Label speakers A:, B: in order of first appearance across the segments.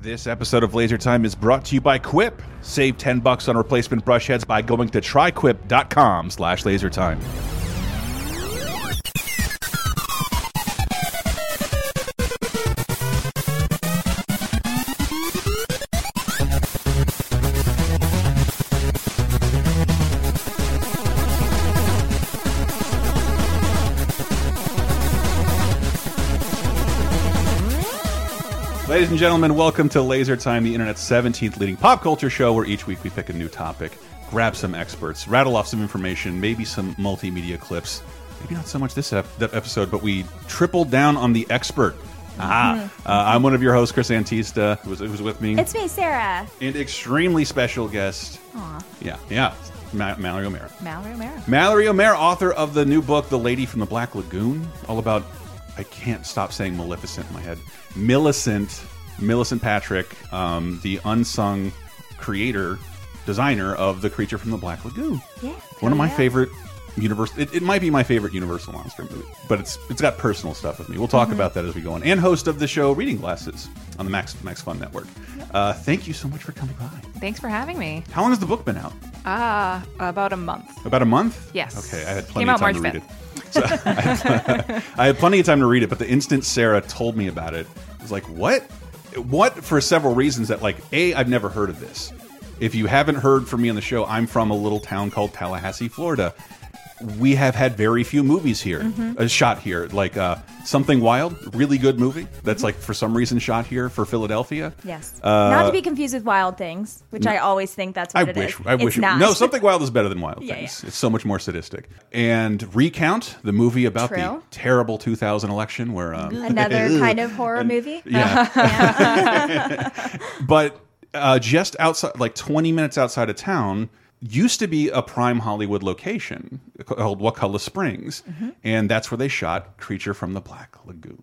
A: This episode of Laser Time is brought to you by Quip. Save 10 bucks on replacement brush heads by going to tryquip.com slash lasertime. Ladies and gentlemen, welcome to Laser Time, the internet's 17th leading pop culture show where each week we pick a new topic, grab some experts, rattle off some information, maybe some multimedia clips. Maybe not so much this ep episode, but we triple down on the expert. Ah, uh, I'm one of your hosts, Chris Antista, who's, who's with me.
B: It's me, Sarah.
A: And extremely special guest.
B: Aw.
A: Yeah, yeah, Ma Mallory O'Meara.
B: Mallory O'Meara.
A: Mallory O'Meara, author of the new book, The Lady from the Black Lagoon, all about, I can't stop saying Maleficent in my head. Millicent, Millicent Patrick, um, the unsung creator, designer of The Creature from the Black Lagoon.
B: Yeah.
A: One of my
B: yeah.
A: favorite Universal. It, it might be my favorite Universal monster movie, but it's it's got personal stuff with me. We'll talk about that as we go on. And host of the show Reading Glasses on the Max Max Fun Network. Uh, thank you so much for coming by.
C: Thanks for having me.
A: How long has the book been out?
C: Ah, about a month.
A: About a month?
C: Yes.
A: Okay, I had plenty
C: Came
A: of time
C: March
A: to read it. So I, had, I had plenty of time to read it, but the instant Sarah told me about it, I was like, "What? What?" For several reasons. That like, a, I've never heard of this. If you haven't heard from me on the show, I'm from a little town called Tallahassee, Florida. We have had very few movies here,
C: Mm-hmm.
A: uh, shot here. Like uh, Something Wild, really good movie. That's like for some reason shot here for Philadelphia.
B: Yes.
A: Uh,
B: not to be confused with Wild Things, which I always think that's
A: I
B: what it
A: wish.
B: is.
A: I wish.
B: It's not.
A: No, something wild is better than wild
B: Yeah,
A: things.
B: yeah.
A: It's so much more sadistic. And recount the movie about the terrible 2000 election, where um,
B: Another kind of horror movie.
A: yeah. but uh, just outside, like 20 minutes outside of town, used to be a prime Hollywood location called Wakulla Springs,
B: Mm-hmm.
A: and that's where they shot Creature from the Black Lagoon.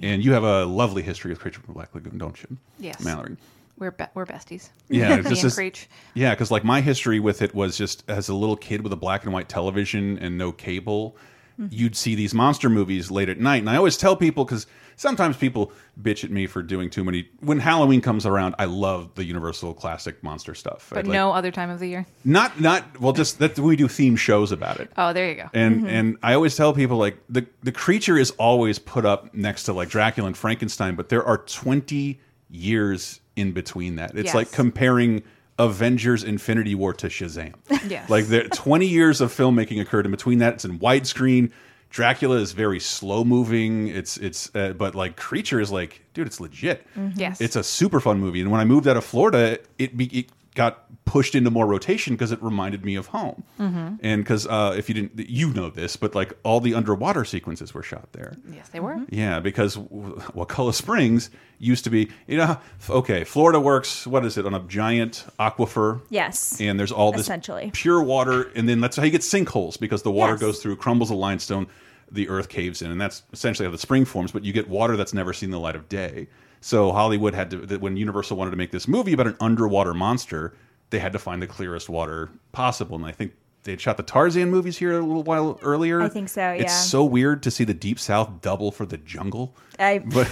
A: And you have a lovely history with Creature from the Black Lagoon, don't you?
C: Yes.
A: Mallory.
C: We're be we're besties.
A: Yeah, just as-
C: Creech.
A: Yeah, because like my history with it was just as a little kid with a black and white television and no cable.
C: Mm-hmm.
A: you'd see these monster movies late at night. And I always tell people because sometimes people bitch at me for doing too many. When Halloween comes around, I love the Universal classic monster stuff.
C: But
A: I'd like-
C: no other time of the year.
A: not not well, just that we do theme shows about it.
C: Oh, there you go.
A: And mm-hmm. and I always tell people like the the creature is always put up next to like Dracula and Frankenstein, but there are twenty years in between that. It's
C: Yes.
A: like comparing Avengers Infinity War to Shazam.
C: Yes.
A: Like there twenty years of filmmaking occurred in between that. It's in widescreen. Dracula is very slow moving. It's it's uh, but like creature is like dude, it's legit.
C: Yes.
A: It's a super fun movie. And when I moved out of Florida, it, be, it got pushed into more rotation because it reminded me of home.
C: Mm-hmm.
A: And because uh, if you didn't, you know this, but like all the underwater sequences were shot there.
C: yes, they were.
A: Yeah, because Wakulla Springs used to be, you know, okay, Florida works, what is it, on a giant aquifer.
B: Yes.
A: And there's all this
B: Essentially.
A: pure water, and then that's how you get sinkholes because the water
B: Yes.
A: goes through, crumbles the limestone, the earth caves in, and that's essentially how the spring forms. But you get water that's never seen the light of day. So Hollywood had to, that when Universal wanted to make this movie about an underwater monster, they had to find the clearest water possible. And I think they had shot the Tarzan movies here a little while earlier.
B: I think so, yeah.
A: It's so weird to see the Deep South double for the jungle.
B: I,
A: But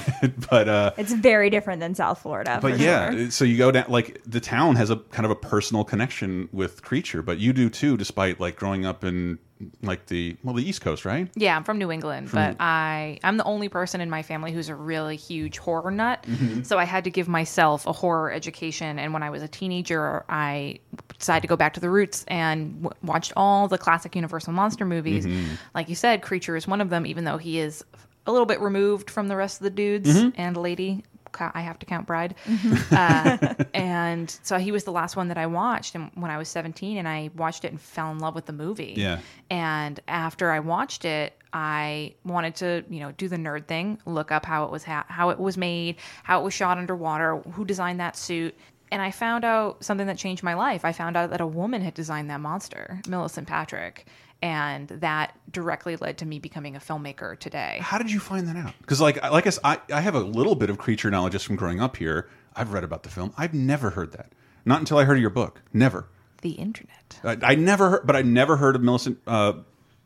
A: but uh,
B: it's very different than South Florida.
A: but yeah,
B: sure.
A: so you go down like the town has a kind of a personal connection with creature, but you do too, despite like growing up in like the well the East Coast, right?
C: Yeah, I'm from New England, but I I'm the only person in my family who's a really huge horror nut.
A: Mm-hmm.
C: So I had to give myself a horror education. And when I was a teenager, I decided to go back to the roots and w- watched all the classic Universal monster movies.
A: Mm-hmm.
C: Like you said, Creature is one of them, even though he is a little bit removed from the rest of the dudes
A: Mm-hmm.
C: and lady. I have to count Bride. Uh, and so he was the last one that I watched and when I was 17 and I watched it and fell in love with the movie.
A: Yeah.
C: And after I watched it, I wanted to, you know, do the nerd thing, look up how it was ha- how it was made, how it was shot underwater, who designed that suit. And I found out something that changed my life. I found out that a woman had designed that monster, Millicent Patrick, and that directly led to me becoming a filmmaker today.
A: How did you find that out? Because like like I like I, I have a little bit of creature knowledge just from growing up here. I've read about the film. I've never heard that. Not until I heard of your book. Never.
C: The internet.
A: I, I never heard, but I never heard of Millicent uh,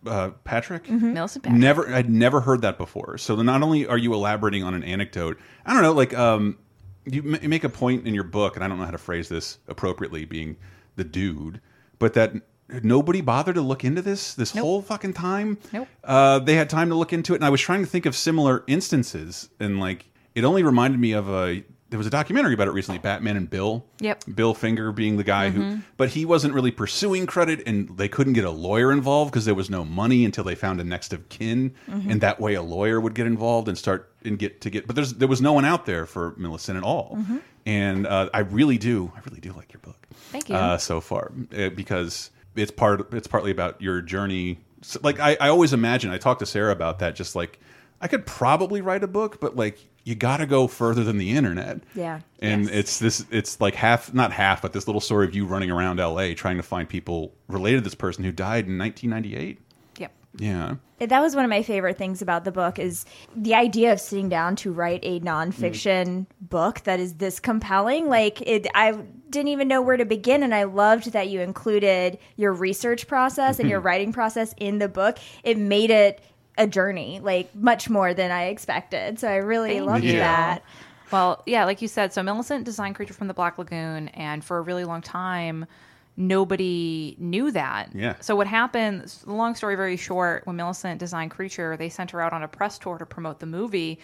A: uh, Patrick.
C: Millicent Patrick.
A: Never, I'd never heard that before. So not only are you elaborating on an anecdote, I don't know, like um, you you make a point in your book, and I don't know how to phrase this appropriately, being the dude, but that nobody bothered to look into this this whole fucking time.
C: Nope.
A: Uh, they had time to look into it, and I was trying to think of similar instances, and like it only reminded me of a. There was a documentary about it recently, Batman and Bill.
C: Yep.
A: Bill Finger being the guy
C: Mm-hmm.
A: who, but he wasn't really pursuing credit, and they couldn't get a lawyer involved because there was no money until they found a next of kin,
C: Mm-hmm.
A: and that way a lawyer would get involved and start and get to get. But there's there was no one out there for Millicent at all,
C: Mm-hmm.
A: and uh, I really do, I really do like your book.
C: Thank you.
A: Uh, so far, uh, because it's part it's partly about your journey. Like I, I always imagine, I talked to Sarah about that. Just like I could probably write a book, but like you got to go further than the internet.
B: Yeah.
A: And
C: Yes.
A: it's this, it's like half, not half, but this little story of you running around LA trying to find people related to this person who died in 1998.
C: Yep.
A: Yeah.
B: That was one of my favorite things about the book is the idea of sitting down to write a nonfiction book that is this compelling. Like it, I didn't even know where to begin, and I loved that you included your research process and your mm-hmm. writing process in the book. It made it a journey, like much more than I expected. So I really
C: Thank
B: loved
A: you.
B: that.
C: Well, yeah, like you said, so Millicent designed Creature from the Black Lagoon, and for a really long time, nobody knew that.
A: Yeah.
C: So what happened? The long story very short. When Millicent designed Creature, they sent her out on a press tour to promote the movie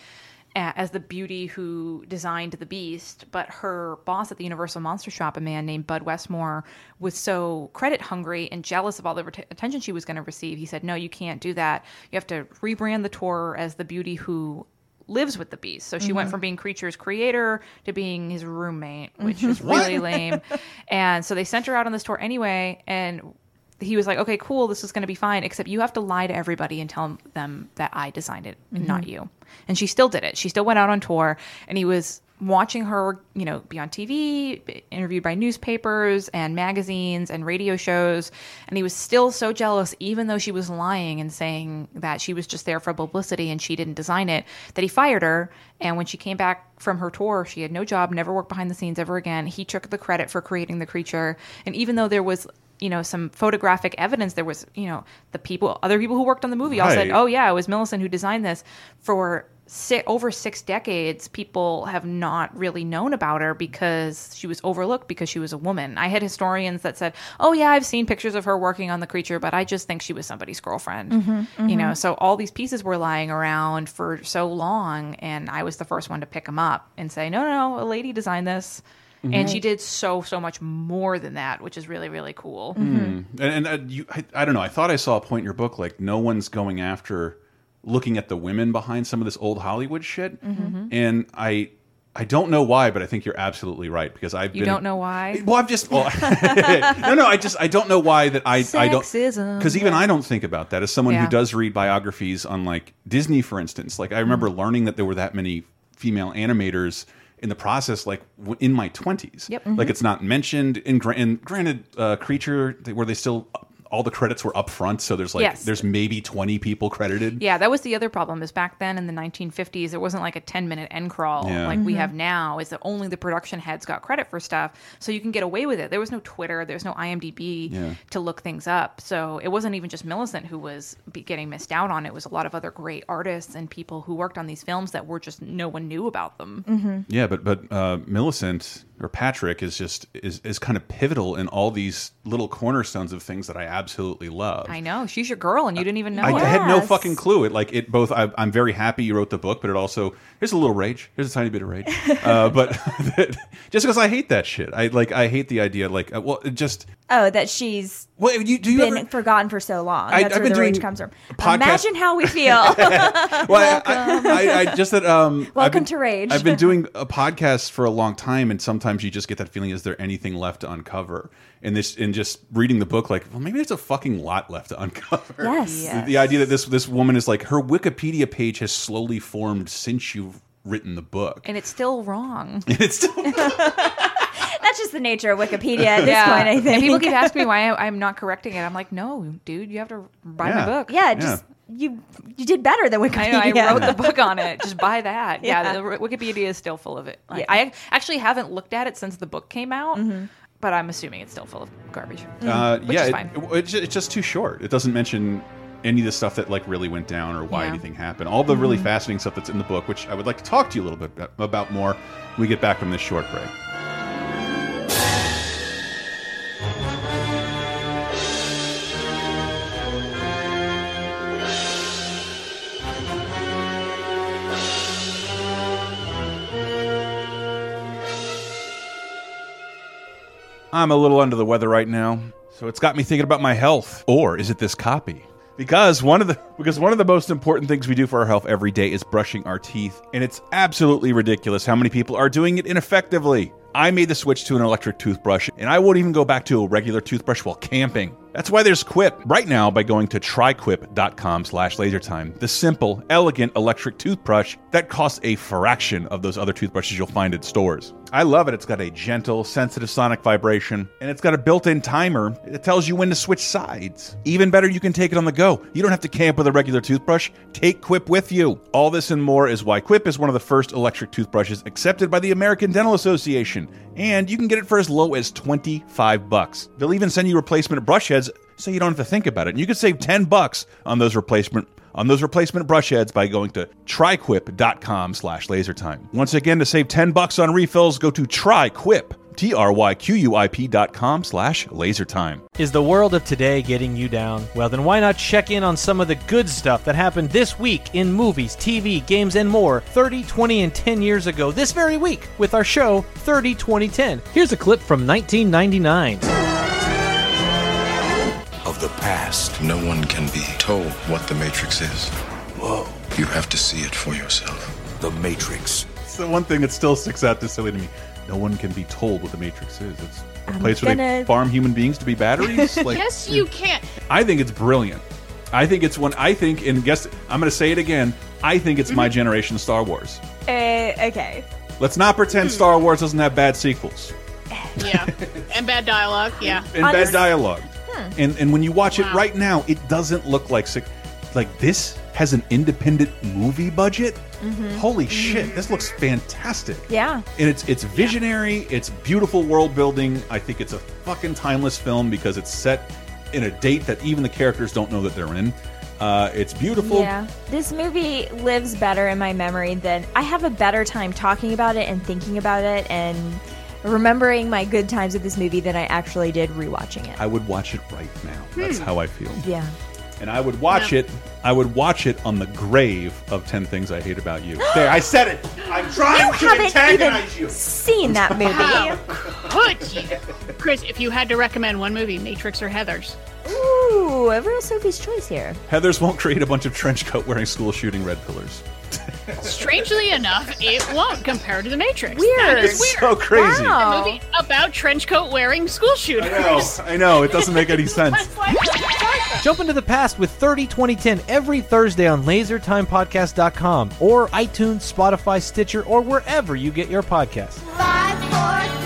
C: as the beauty who designed the beast. But her boss at the Universal Monster Shop, a man named Bud Westmore, was so credit hungry and jealous of all the ret- attention she was going to receive. He said, "No, you can't do that. You have to rebrand the tour as the beauty who." Lives with the beast. So she went mm-hmm. from being Creature's creator to being his roommate, which mm-hmm. is really lame. And so they sent her out on this tour anyway, and he was like, "Okay, cool, this is going to be fine, except you have to lie to everybody and tell them that I designed it and not mm-hmm. you." And she still did it. She still went out on tour, and he was watching her, you know, be on TV, interviewed by newspapers and magazines and radio shows, and he was still so jealous even though she was lying and saying that she was just there for publicity and she didn't design it, that he fired her, and when she came back from her tour, she had no job, never worked behind the scenes ever again. He took the credit for creating the creature, and even though there was you know some photographic evidence there was you know the people other people who worked on the movie all said oh yeah it was millicent who designed this for si- over six decades people have not really known about her because she was overlooked because she was a woman. I had historians that said oh yeah i've seen pictures of her working on the creature but i just think she was somebody's girlfriend. Mm-hmm, mm-hmm. You know so all these pieces were lying around for so long and i was the first one to pick them up and say no no no a lady designed this. Mm-hmm. And she did so so much more than that which is really really cool.
A: And, and uh, you, I, I don't know. I thought I saw a point in your book like no one's going after looking at the women behind some of this old Hollywood shit,
C: Mm-hmm.
A: and I. I don't know why, but I think you're absolutely right because I've
C: You
A: been.
C: don't know why?
A: Well, I've just. Well, no, no. I just. I don't know why that I. I don't. Because even I don't think about that as someone who does read biographies on like Disney, for instance. Like I remember
C: Mm-hmm.
A: learning that there were that many female animators in the process, like w in my twenties.
C: Yep.
A: Like it's not mentioned in, in granted, uh, creature they- where they still all the credits were up front, so there's like
C: Yes.
A: there's maybe twenty people credited.
C: Yeah, that was the other problem. Is back then in the 1950s, there wasn't like a 10 minute end crawl
A: Yeah.
C: like we have now. Is that only the production heads got credit for stuff, so you can get away with it. There was no Twitter, there was no IMDb
A: Yeah.
C: to look things up. So it wasn't even just Millicent who was getting missed out on. It was a lot of other great artists and people who worked on these films that were just no one knew about them.
A: Yeah, but but uh, Millicent or Patrick is just is is kind of pivotal in all these little cornerstones of things that I absolutely love.
C: I know she's your girl, and you didn't even know.
A: I. I had no fucking clue. It like it both. I, I'm very happy you wrote the book, but it also here's a little rage. Here's a tiny bit of rage. uh, but just because I hate that shit, I like I hate the idea. Like, uh, well, it just
B: Oh, that she's
A: well, you do you
B: been
A: ever?
B: forgotten for so long.
A: I-
B: That's
A: I've
B: where
A: been
B: the rage comes from.
A: podcast-
B: Imagine how we feel.
A: Well, I, I, I just that um.
B: Welcome
A: been-
B: to Rage.
A: I've been doing a podcast for a long time, and sometimes you just get that feeling: is there anything left to uncover? And this, and just reading the book, like, well, maybe there's a fucking lot left to uncover.
B: Yes.
C: Yeah.
A: The, the idea that this this woman is like her Wikipedia page has slowly formed since you've written the book,
C: and it's still wrong.
A: and it's still
B: That's just the nature of Wikipedia at this point, I think.
C: And people keep asking me why I, I'm not correcting it. I'm like, no, dude, you have to buy
A: Yeah.
C: my book.
B: yeah, just you you did better than
C: I
B: Wikipedia.
C: know. I wrote the book on it. Just buy that. Yeah,
B: Yeah.
C: the, Wikipedia is still full of it. Like,
B: Yeah.
C: I actually haven't looked at it since the book came out,
B: Mm-hmm.
C: but I'm assuming it's still full of garbage.
A: Uh,
C: Which
A: yeah,
C: is
A: it-
C: fine.
A: it- it's, it's just too short. It doesn't mention any of the stuff that like really went down or why
C: Yeah.
A: anything happened. All the really fascinating stuff that's in the book, which I would like to talk to you a little bit about more when we get back from this short break. I'm a little under the weather right now, so it's got me thinking about my health. Or is it this copy? Because one of the because one of the most important things we do for our health every day is brushing our teeth, and it's absolutely ridiculous how many people are doing it ineffectively. I made the switch to an electric toothbrush, and I won't even go back to a regular toothbrush while camping. That's why there's Quip. Right now, by going to tryquip.com slash lasertime, the simple, elegant electric toothbrush that costs a fraction of those other toothbrushes you'll find at stores. I love it. It's got a gentle, sensitive sonic vibration, and it's got a built-in timer that tells you when to switch sides. Even better, you can take it on the go. You don't have to camp with a regular toothbrush. Take Quip with you. All this and more is why Quip is one of the first electric toothbrushes accepted by the American Dental Association, and you can get it for as low as 25 bucks. They'll even send you replacement brush heads so you don't have to think about it. And you can save 10 bucks on those replacement on those replacement brush heads by going to tryquip.com slash lasertime. Once again, to save 10 bucks on refills, go to tryquip, T-R-Y-Q-U-I-P dot com slash lasertime.
D: Is the world of today getting you down? Well, then why not check in on some of the good stuff that happened this week in movies, TV, games, and more 30, 20, and 10 years ago this very week with our show 30, 20, 10. Here's a clip from 1999.
E: Of the past. No one can be told what the Matrix is. Whoa. You have to see it for yourself.
F: The Matrix.
A: It's the one thing that still sticks out this silly to me. No one can be told what the Matrix is. It's a place where they farm human beings to be batteries. Like,
G: Yes, you can.
A: I think it's brilliant. I think it's one. I think, and guess I'm going to say it again. I think it's
B: Mm-hmm.
A: my generation of Star Wars.
B: Uh, okay.
A: Let's not pretend
B: Hmm.
A: Star Wars doesn't have bad sequels
G: Yeah. and bad dialogue. Yeah.
A: and bad dialogue.
B: Hmm.
A: And and when you watch it right now, it doesn't look like sick. Like this has an independent movie budget.
B: Mm-hmm.
A: Holy shit! This looks fantastic.
B: Yeah.
A: and it's it's visionary. It's beautiful world building. I think it's a fucking timeless film because it's set in a date that even the characters don't know that they're in. Uh, it's beautiful.
B: Yeah. This movie lives better in my memory than I have a better time talking about it and thinking about it and remembering my good times with this movie than I actually did rewatching it.
A: I would watch it right now. That's
B: Hmm.
A: how I feel.
B: yeah.
A: And I would watch
G: Yeah.
A: it. I would watch it on the grave of Ten Things I Hate About You. there, I said it. I'm trying
B: You
A: to
B: haven't
A: antagonize
B: even
A: you.
B: seen that movie.
G: How could you? Chris, if you had to recommend one movie, Matrix or Heathers?
B: Ooh, a real Sophie's choice here.
A: Heathers won't create a bunch of trench coat wearing school shooting red pillars.
G: Strangely enough, it won't compare to The Matrix.
B: Weird.
G: That is
A: It's
G: weird.
A: so crazy.
B: Wow.
G: A movie about trench coat wearing school shooters.
A: I know. I know. It doesn't make any sense.
G: That's why it's like
D: Jump into the past with 30 2010 every Thursday on lasertimepodcast.com or iTunes, Spotify, Stitcher, or wherever you get your podcasts.
H: Five, four,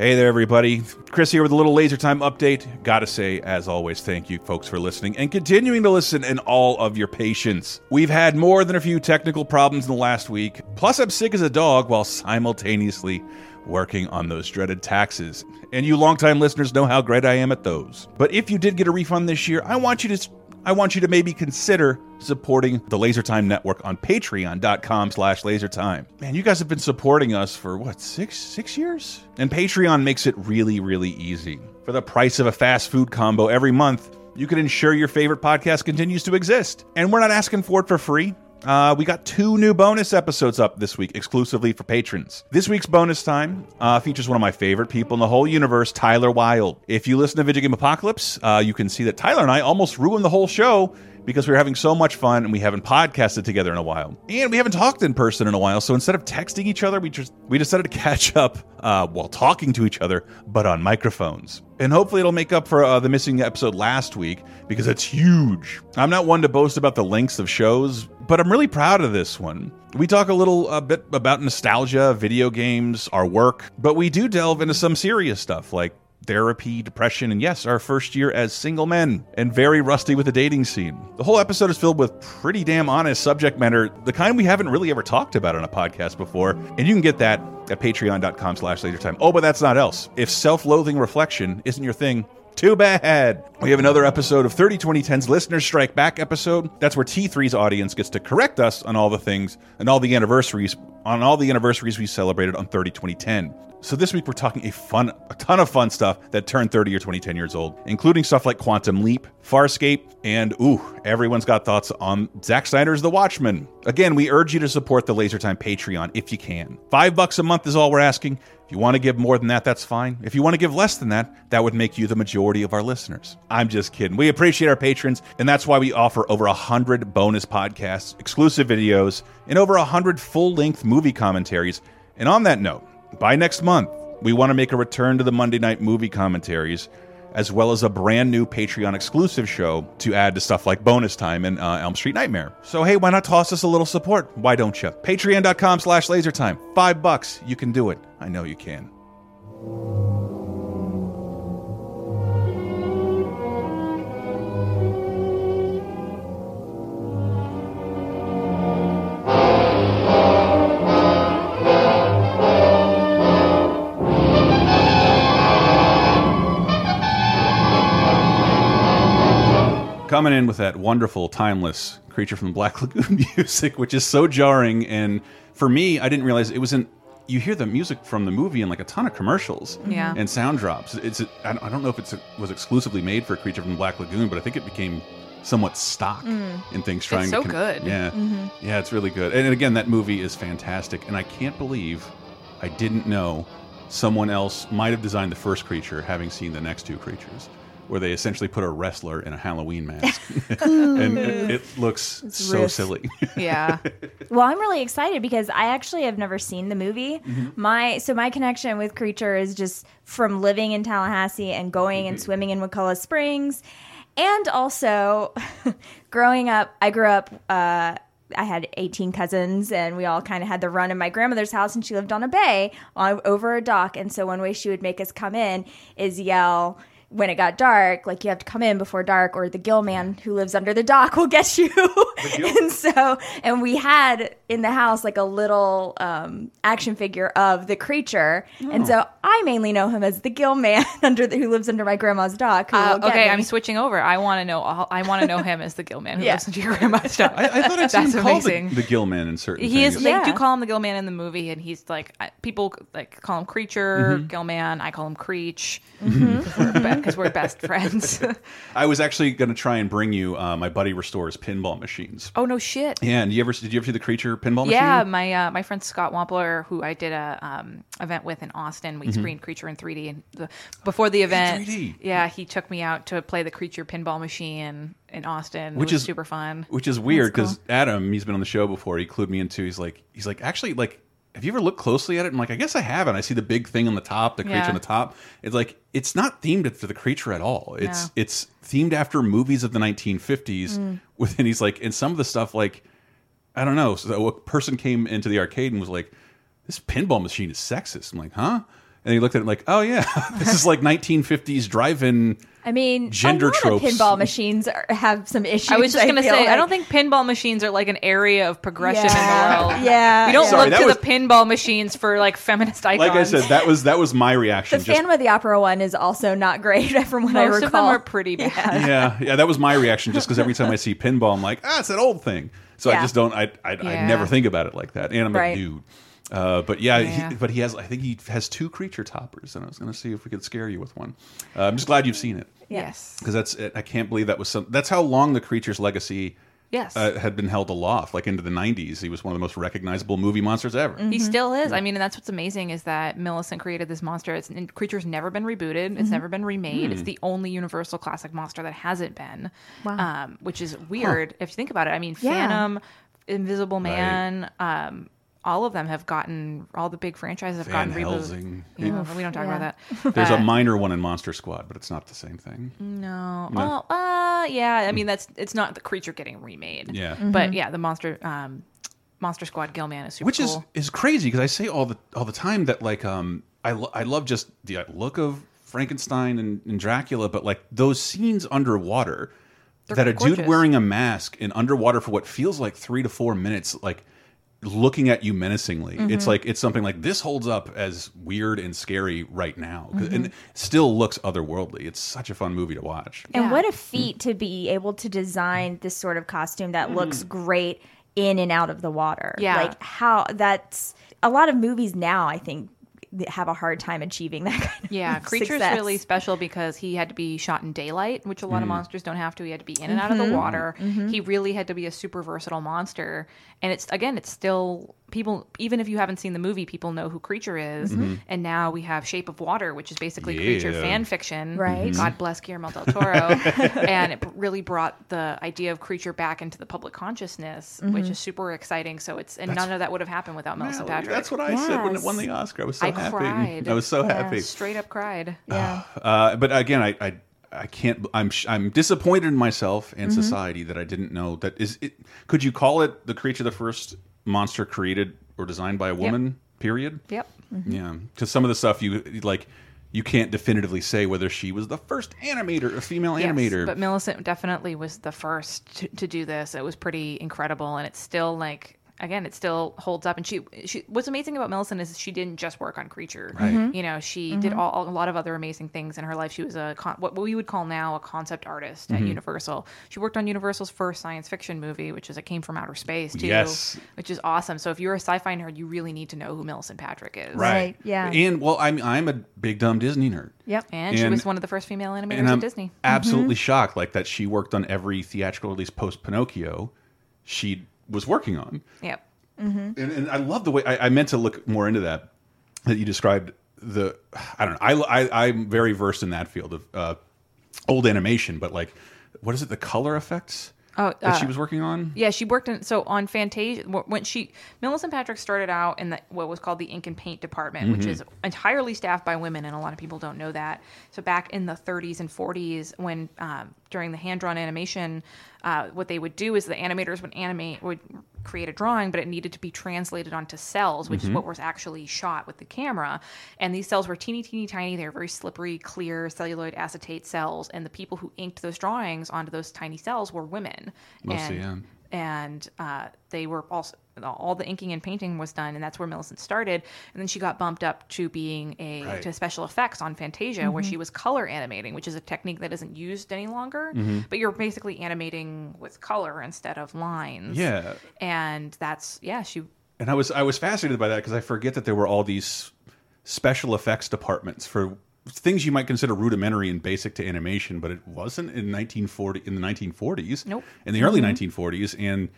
A: Hey there, everybody. Chris here with a little Laser Time update. Gotta say, as always, thank you, folks, for listening and continuing to listen and all of your patience. We've had more than a few technical problems in the last week. Plus, I'm sick as a dog while simultaneously working on those dreaded taxes. And you longtime listeners know how great I am at those. But if you did get a refund this year, I want you to I want you to maybe consider supporting the LaserTime Network on patreon.com slash lasertime. Man, you guys have been supporting us for what, six six years? And Patreon makes it really, really easy. For the price of a fast food combo every month, you can ensure your favorite podcast continues to exist. And we're not asking for it for free. Uh, we got two new bonus episodes up this week exclusively for patrons. This week's bonus time uh, features one of my favorite people in the whole universe, Tyler Wilde. If you listen to Video Game Apocalypse, uh, you can see that Tyler and I almost ruined the whole show because we were having so much fun and we haven't podcasted together in a while. And we haven't talked in person in a while, so instead of texting each other, we just we decided to catch up uh, while talking to each other, but on microphones. And hopefully it'll make up for uh, the missing episode last week because it's huge. I'm not one to boast about the lengths of shows, but I'm really proud of this one. We talk a little a bit about nostalgia, video games, our work, but we do delve into some serious stuff like therapy, depression, and yes, our first year as single men and very rusty with the dating scene. The whole episode is filled with pretty damn honest subject matter, the kind we haven't really ever talked about on a podcast before, and you can get that at patreon.com slash lasertime. Oh, but that's not else. If self-loathing reflection isn't your thing, Too bad. We have another episode of 30 2010's Listener Strike Back episode. That's where T3's audience gets to correct us on all the things and all the anniversaries on all the anniversaries we celebrated on 30 2010. So this week we're talking a fun a ton of fun stuff that turned 30 or 2010 years old, including stuff like Quantum Leap, Farscape, and ooh, everyone's got thoughts on Zack Snyder's The Watchmen. Again, we urge you to support the Laser Time Patreon if you can. 5 bucks a month is all we're asking. If you want to give more than that, that's fine. If you want to give less than that, that would make you the majority of our listeners. I'm just kidding. We appreciate our patrons, and that's why we offer over 100 bonus podcasts, exclusive videos, and over 100 full-length movie commentaries. And on that note, by next month, we want to make a return to the Monday night movie commentaries, as well as a brand new Patreon exclusive show to add to stuff like bonus time and uh, Elm Street Nightmare. So hey, why not toss us a little support? Why don't you? Patreon.com slash lasertime. Five bucks. You can do it. I know you can. Coming in with that wonderful, timeless creature from the Black Lagoon music, which is so jarring. And for me, I didn't realize it was in. You hear the music from the movie in like a ton of commercials,
C: Yeah.
A: and sound drops. It's I don't know if it was exclusively made for Creature from Black Lagoon, but I think it became somewhat stock mm. in things trying
C: so
A: to. con-
C: good.
A: Yeah, mm-hmm. yeah, it's really good. And again, that movie is fantastic, and I can't believe I didn't know someone else might have designed the first creature, having seen the next two creatures, where they essentially put a wrestler in a Halloween mask, and it, it looks so
B: riff.
A: silly.
C: Yeah.
B: Well, I'm really excited because I actually have never seen the movie.
A: Mm-hmm.
B: My so my connection with Creature is just from living in Tallahassee and going
A: Mm-hmm.
B: and swimming in Wakulla Springs, and also growing up. I grew up. Uh, I had 18 cousins, and we all kind of had the run in my grandmother's house, and she lived on a bay on, over a dock. And so one way she would make us come in is yell. When it got dark, like you have to come in before dark, or the gill man who lives under the dock will get you. and so, and we had in the house like a little um, action figure of the creature, and so I mainly know him as the gill man under the, who lives under my grandma's dock. Who
C: Uh, okay,
B: me.
C: I'm switching over. I want to know. all- I want to know him as the Gill Man who
B: Yeah.
C: lives under your grandma's dock.
A: I, I thought I'd seen
C: That's
A: him called the, the Gill Man in certain
C: He is.
A: things.
C: They
B: Yeah.
C: do call him the Gill Man in the movie, and he's like people like call him Creature, Gill Man. I call him Creech because we're, best friends.
A: I was actually going to try and bring you uh, my buddy restores pinball machines.
C: oh no shit.
A: Yeah, and you ever did you ever see the creature pinball machine?
C: Yeah, my uh, my friend Scott Wampler, who I did a um, event with in Austin,
A: Mm-hmm.
C: we screened Creature in 3D, and the, before the event,
A: 3D?
C: yeah, he took me out to play the Creature pinball machine in Austin,
A: Which
C: is super fun.
A: which is weird because Adam, he's been on the show before. He clued me into. He's like, he's like, actually, like, have you ever looked closely at it? I'm like, I guess I haven't. I see the big thing on the top, the creature
C: Yeah.
A: on the top. It's like it's not themed to the creature at all. It's
C: No.
A: it's themed after movies of the 1950s.
C: Mm.
A: Within he's like, and some of the stuff like, I don't know. So a person came into the arcade and was like, this pinball machine is sexist. I'm like, huh? And he looked at it like, oh yeah, this is like 1950s drive-in.
B: I mean,
A: Gender
B: a lot
A: tropes.
B: of pinball machines are, have some issues.
C: I was just gonna
B: feel
C: say, I don't think pinball machines are like an area of progression
B: Yeah,
C: in the world.
B: yeah.
C: we don't
A: Sorry,
C: look to
A: was-
C: the pinball machines for like feminist icons.
A: Like I said, that was that was my reaction.
B: The
A: just-
B: Phantom of the Opera one is also not great, from what I
C: most
B: recall.
C: of them are pretty bad.
A: yeah, yeah, that was my reaction. Just because every time I see pinball, I'm like, ah, it's that old thing. So I just don't. I I, I never think about it like that. And I'm
B: Right.
A: a dude. Uh, but yeah,
C: Yeah.
A: He, but he has. I think he has two creature toppers, and I was going to see if we could scare you with one. Uh, I'm just glad you've seen it
C: Yes.
A: because that's. I can't believe that was some. That's how long the creature's legacy.
C: Yes.
A: Uh, had been held aloft, like into the '90s. He was one of the most recognizable movie monsters ever.
C: He still is. I mean, and that's what's amazing is that Millicent created this monster. It's and Creature's never been rebooted. It's never been remade. It's the only Universal classic monster that hasn't been.
B: Wow.
C: Um, which is weird if you think about it. I mean,
B: Yeah.
C: Phantom, Invisible Man, um, all of them have gotten all the big franchises have
A: Van
C: gotten
A: Helsing.
C: rebooted. Yeah, but we don't talk
B: Yeah.
C: about that.
A: There's
C: Uh,
A: a minor one in Monster Squad, but it's not the same thing.
C: no.
A: No.
C: Oh, uh, yeah. I mean, that's it's not the creature getting remade.
A: Yeah.
C: But yeah, the monster, um, Monster Squad Gillman is super
A: which
C: cool.
A: is is crazy because I say all the all the time that like um I lo I love just the uh, look of Frankenstein and, and Dracula, but like those scenes underwater that a dude wearing a mask in underwater for what feels like three to four minutes, like looking at you menacingly.
B: Mm-hmm.
A: It's like it's something like this holds up as weird and scary right now,
B: Mm-hmm.
A: and still looks otherworldly. It's such a fun movie to watch.
B: And
C: Yeah.
B: what a feat to be able to design this sort of costume that looks great in and out of the water.
C: Yeah.
B: Like how that's a lot of movies now, I think, that have a hard time achieving that kind of
C: Yeah, Creature's
B: success.
C: really special because he had to be shot in daylight, which a lot of
A: Mm.
C: monsters don't have to. He had to be in and out of
B: Mm-hmm.
C: the water. He really had to be a super versatile monster. And it's again, it's still people even if you haven't seen the movie, people know who Creature is. And now we have Shape of Water, which is basically Creature fan fiction.
B: Right.
C: God bless Guillermo del Toro. and it really brought the idea of Creature back into the public consciousness, which is super exciting. So it's and none of that would have happened without Melissa
A: Yeah,
C: Patrick.
A: That's what I said when it won the Oscar. I was so
C: I
A: happy.
C: cried.
A: I was so happy.
C: Straight up cried.
B: Yeah.
A: Uh, but again, I, I I can't. I'm I'm disappointed in myself and
B: Mm-hmm.
A: society that I didn't know that is. It, could you call it the creature, the first monster created or designed by a woman? Period.
C: Yep. Mm-hmm.
A: Yeah, because some of the stuff you like, you can't definitively say whether she was the first animator, a female
C: Yes,
A: animator.
C: But Millicent definitely was the first to, to do this. It was pretty incredible, and it's still like again, it still holds up. And she, she what's amazing about Millicent is she didn't just work on Creature.
A: Right. Mm-hmm.
C: You know, she mm-hmm. did all, a lot of other amazing things in her life. She was a con- what we would call now a concept artist
A: Mm-hmm.
C: at Universal. She worked on Universal's first science fiction movie, which is It Came from Outer Space too,
A: Yes.
C: which is awesome. So if you're a sci-fi nerd, you really need to know who Millicent Patrick is.
B: Right, yeah.
A: And well, I'm I'm a big dumb Disney nerd.
B: Yep.
C: And, she was one of the first female animators
A: and
C: at
A: I'm
C: Disney. Mm-hmm.
A: absolutely shocked, like that she worked on every theatrical release post Pinocchio. She was working on,
C: Yep.
A: and, and I love the way I, I meant to look more into that. That you described the, I don't know. I, I I'm very versed in that field of uh, old animation, but like, what is it? The color effects
C: Oh,
A: that she
C: uh,
A: was working on.
C: Yeah, she worked in so on Fantasia when she Millicent Patrick started out in the what was called the ink and paint department, which
A: Mm-hmm.
C: is entirely staffed by women, and a lot of people don't know that. So back in the 30s and 40s, when um, during the hand drawn animation, uh, what they would do is the animators would animate would create a drawing, but it needed to be translated onto cells, which
A: Mm-hmm.
C: is what was actually shot with the camera. And these cells were teeny, teeny, tiny. They were very slippery, clear celluloid acetate cells, and the people who inked those drawings onto those tiny cells were women.
A: Mostly,
C: and, and uh, they were also all the inking and painting was done, and that's where Millicent started. And then she got bumped up to being a
A: Right.
C: to special effects on Fantasia, where she was color animating, which is a technique that isn't used any longer.
A: Mm-hmm.
C: But you're basically animating with color instead of lines.
A: Yeah,
C: and that's yeah. She
A: and I was I was fascinated by that because I forget that there were all these special effects departments for things you might consider rudimentary and basic to animation, but it wasn't in 1940 in the 1940s.
C: Nope.
A: In the early 1940s, and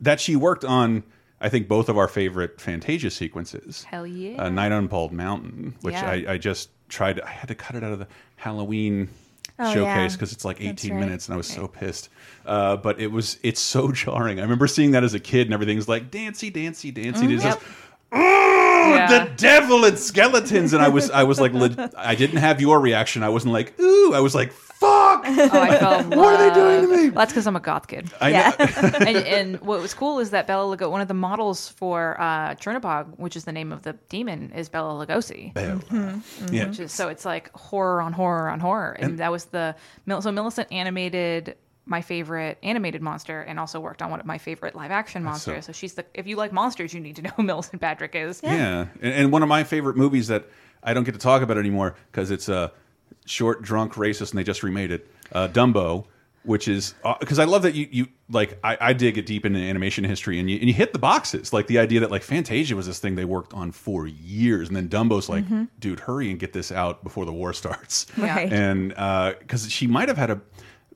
A: that she worked on. I think both of our favorite Fantasia sequences.
C: Hell yeah.
A: Uh, Night on Bald Mountain, which
C: Yeah.
A: I, I just tried. I had to cut it out of the Halloween
B: Oh,
A: showcase
B: yeah.
A: because it's like 18
B: right.
A: minutes, and I was so pissed. Uh, but it was it's so jarring. I remember seeing that as a kid, and everything's like dancy, dancy, dancy. It's just, "Oh,
C: Yeah.
A: the devil and skeletons, and I was I was like i didn't have your reaction. I wasn't like, ooh. I was like, fuck.
C: Oh, I fell in
A: What are they doing to me?
C: Well, that's because I'm a goth kid.
A: I
B: Yeah.
C: and, and what was cool is that Bela Lugosi, one of the models for uh, Chernobog, which is the name of the demon, is Bela Lugosi. Mm-hmm. Mm-hmm. Mm-hmm.
A: Yeah.
C: Which is, so it's like horror on horror on horror, and, that was the so Millicent animated my favorite animated monster, and also worked on one of my favorite live action monsters. So, she's the if you like monsters, you need to know who Millicent Patrick is.
A: Yeah, and, and one of my favorite movies that I don't get to talk about anymore because it's a uh, short, drunk, racist, and they just remade it. Uh, Dumbo, which is because I love that you you like I, I dig it deep into animation history, and you and you hit the boxes like the idea that like Fantasia was this thing they worked on for years, and then Dumbo's like, dude, hurry and get this out before the war starts.
B: Right.
A: And because she might have had a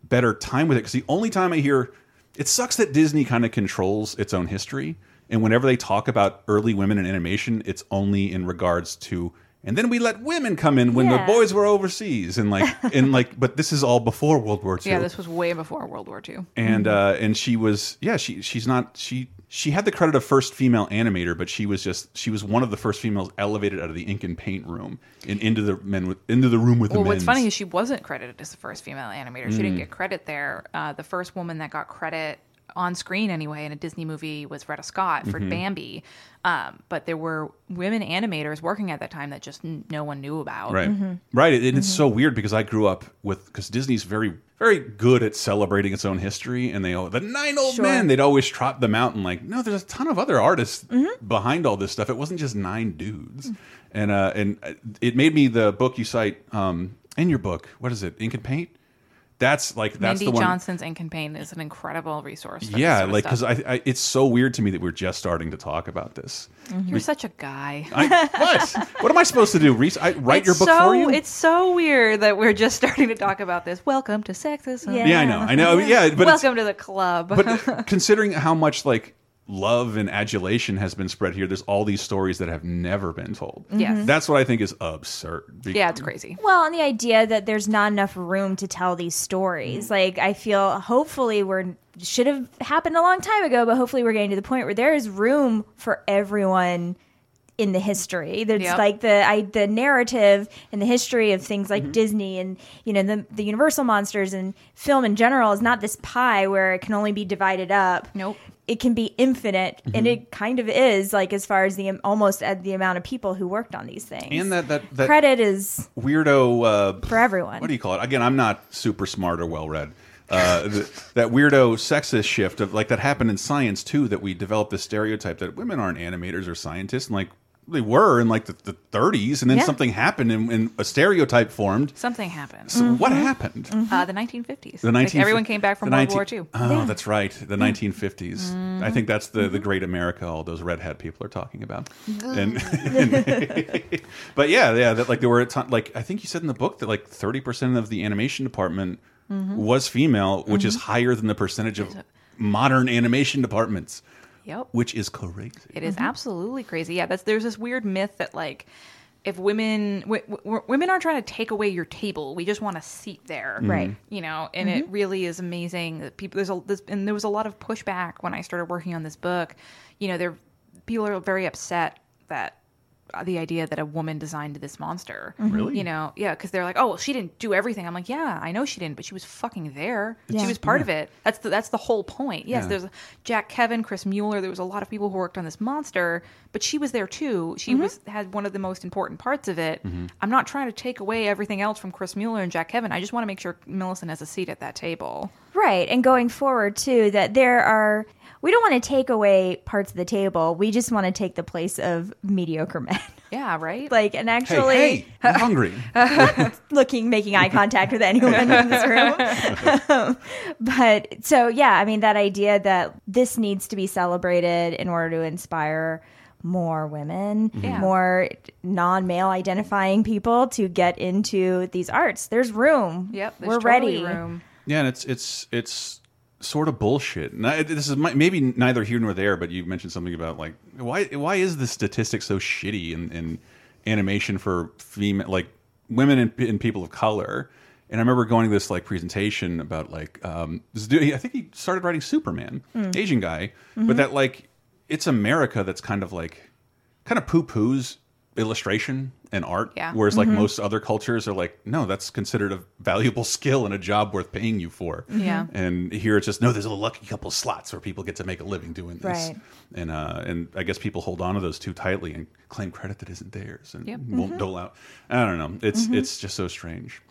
A: better time with it, because the only time I hear it sucks that Disney kind of controls its own history, and whenever they talk about early women in animation, it's only in regards to. And then we let women come in when
B: Yeah.
A: the boys were overseas, and like, and like, but this is all before World War II.
C: Yeah, this was way before World War II.
A: and uh, and she was, yeah, she she's not she she had the credit of first female animator, but she was just she was one of the first females elevated out of the ink and paint room and into the men with into the room with
C: Well,
A: the
C: what's
A: men.
C: funny is she wasn't credited as the first female animator. She
A: Mm.
C: didn't get credit there. Uh, the first woman that got credit on screen anyway in a Disney movie was Retta Scott for
A: Mm-hmm.
C: Bambi. Um, but there were women animators working at that time that just n- no one knew about.
A: Right. Right. And it's so weird because I grew up with because Disney's very very good at celebrating its own history, and they oh, the nine old
B: Sure.
A: men. They'd always trot them out and like, no, there's a ton of other artists
B: Mm-hmm.
A: behind all this stuff. It wasn't just nine dudes, and uh, and it made me the book you cite um, in your book. What is it? Ink and Paint. That's like that's
C: Mindy
A: the one.
C: Johnson's Ink and Pain is an incredible resource.
A: Yeah, like because. I, I, it's so weird to me that we're just starting to talk about this. Mm-hmm.
C: you're such a guy.
A: I, what? What am I supposed to do? Re I, write your book
C: so,
A: for you?
C: It's so weird that we're just starting to talk about this. Welcome to sexism.
B: Yeah.
A: yeah, I know, I know. Yeah, but
C: Welcome to the club.
A: but considering how much like love and adulation has been spread here, there's all these stories that have never been told. Mm-hmm.
C: Yes.
A: That's what I think is absurd.
C: Yeah, it's crazy.
B: Well, and the idea that there's not enough room to tell these stories. Mm. Like I feel hopefully we're should have happened a long time ago, but hopefully we're getting to the point where there is room for everyone in the history. There's
C: Yep.
B: like the I, the narrative and the history of things like mm-hmm. Disney and you know the the Universal monsters and film in general is not this pie where it can only be divided up.
C: Nope.
B: It can be infinite, and it kind of is. Like as far as the almost at the amount of people who worked on these things,
A: And that that, that
B: credit is
A: weirdo uh,
B: for everyone.
A: What do you call it? Again, I'm not super smart or well read. Uh, th that weirdo sexist shift of like that happened in science too. That we developed this stereotype that women aren't animators or scientists, and like they were in like the, the 30s, and then
B: Yeah.
A: something happened and, and a stereotype formed.
C: Something happened.
A: So what mm-hmm. happened?
C: Uh, the 1950s.
A: The
C: Like, everyone came back from
A: the
C: World
A: 19
C: War II.
A: Oh, that's right. The mm. 1950s. I think that's the the mm-hmm. great America all those red hat people are talking about. And, and- but yeah, yeah, that like there were a ton, like I think you said in the book that like 30% of the animation department mm-hmm. was female, which is higher than the percentage of modern animation departments,
C: Yep.
A: which is crazy.
C: It is mm-hmm. absolutely crazy. Yeah, that's there's this weird myth that like if women w w women aren't trying to take away your table, we just want a seat there, mm-hmm.
B: Right.
C: You know, and it mm-hmm. really is amazing that people there's a this, and there was a lot of pushback when I started working on this book. You know, there people are very upset that the idea that a woman designed this monster. Mm-hmm.
A: Really?
C: You know, yeah, because they're like, oh, well, she didn't do everything. I'm like, yeah, I know she didn't, but she was fucking there.
B: Yeah.
C: She was part of it. That's the that's the whole point. Yes,
A: Yeah.
C: there's Jack Kevan, Chris Mueller. There was a lot of people who worked on this monster, but she was there too. She mm-hmm. was had one of the most important parts of it. Mm-hmm. I'm not trying to take away everything else from Chris Mueller and Jack Kevan. I just want to make sure Millicent has a seat at that table.
B: Right. And going forward, too, that there are, we don't want to take away parts of the table. We just want to take the place of mediocre men.
C: Yeah, right.
B: like, and
A: Hey,
B: actually
A: hey, I'm hungry.
B: looking, making eye contact with anyone in this room. Um, but so, yeah, I mean, that idea that this needs to be celebrated in order to inspire more women, mm-hmm.
C: Yeah.
B: more non male identifying people to get into these arts. There's room.
C: Yep, there's
B: We're
C: totally
B: ready.
C: Room.
A: Yeah, and it's it's it's sort of bullshit. And I, this is mi- maybe neither here nor there, but you mentioned something about like why why is the statistic so shitty in, in animation for female like women and, and people of color? And I remember going to this like presentation about like um, this dude. I think he started writing Superman, Asian guy, but that like it's America that's kind of like kind of poo poos illustration and art.
C: Yeah.
A: Whereas like mm-hmm. most other cultures are like, no, that's considered a valuable skill and a job worth paying you for. Mm-hmm.
C: Yeah.
A: And here it's just no, there's a lucky couple slots where people get to make a living doing this.
B: Right.
A: And uh and I guess people hold on to those too tightly and claim credit that isn't theirs and
C: Yep.
A: won't mm-hmm. dole out. I don't know. It's it's just so strange.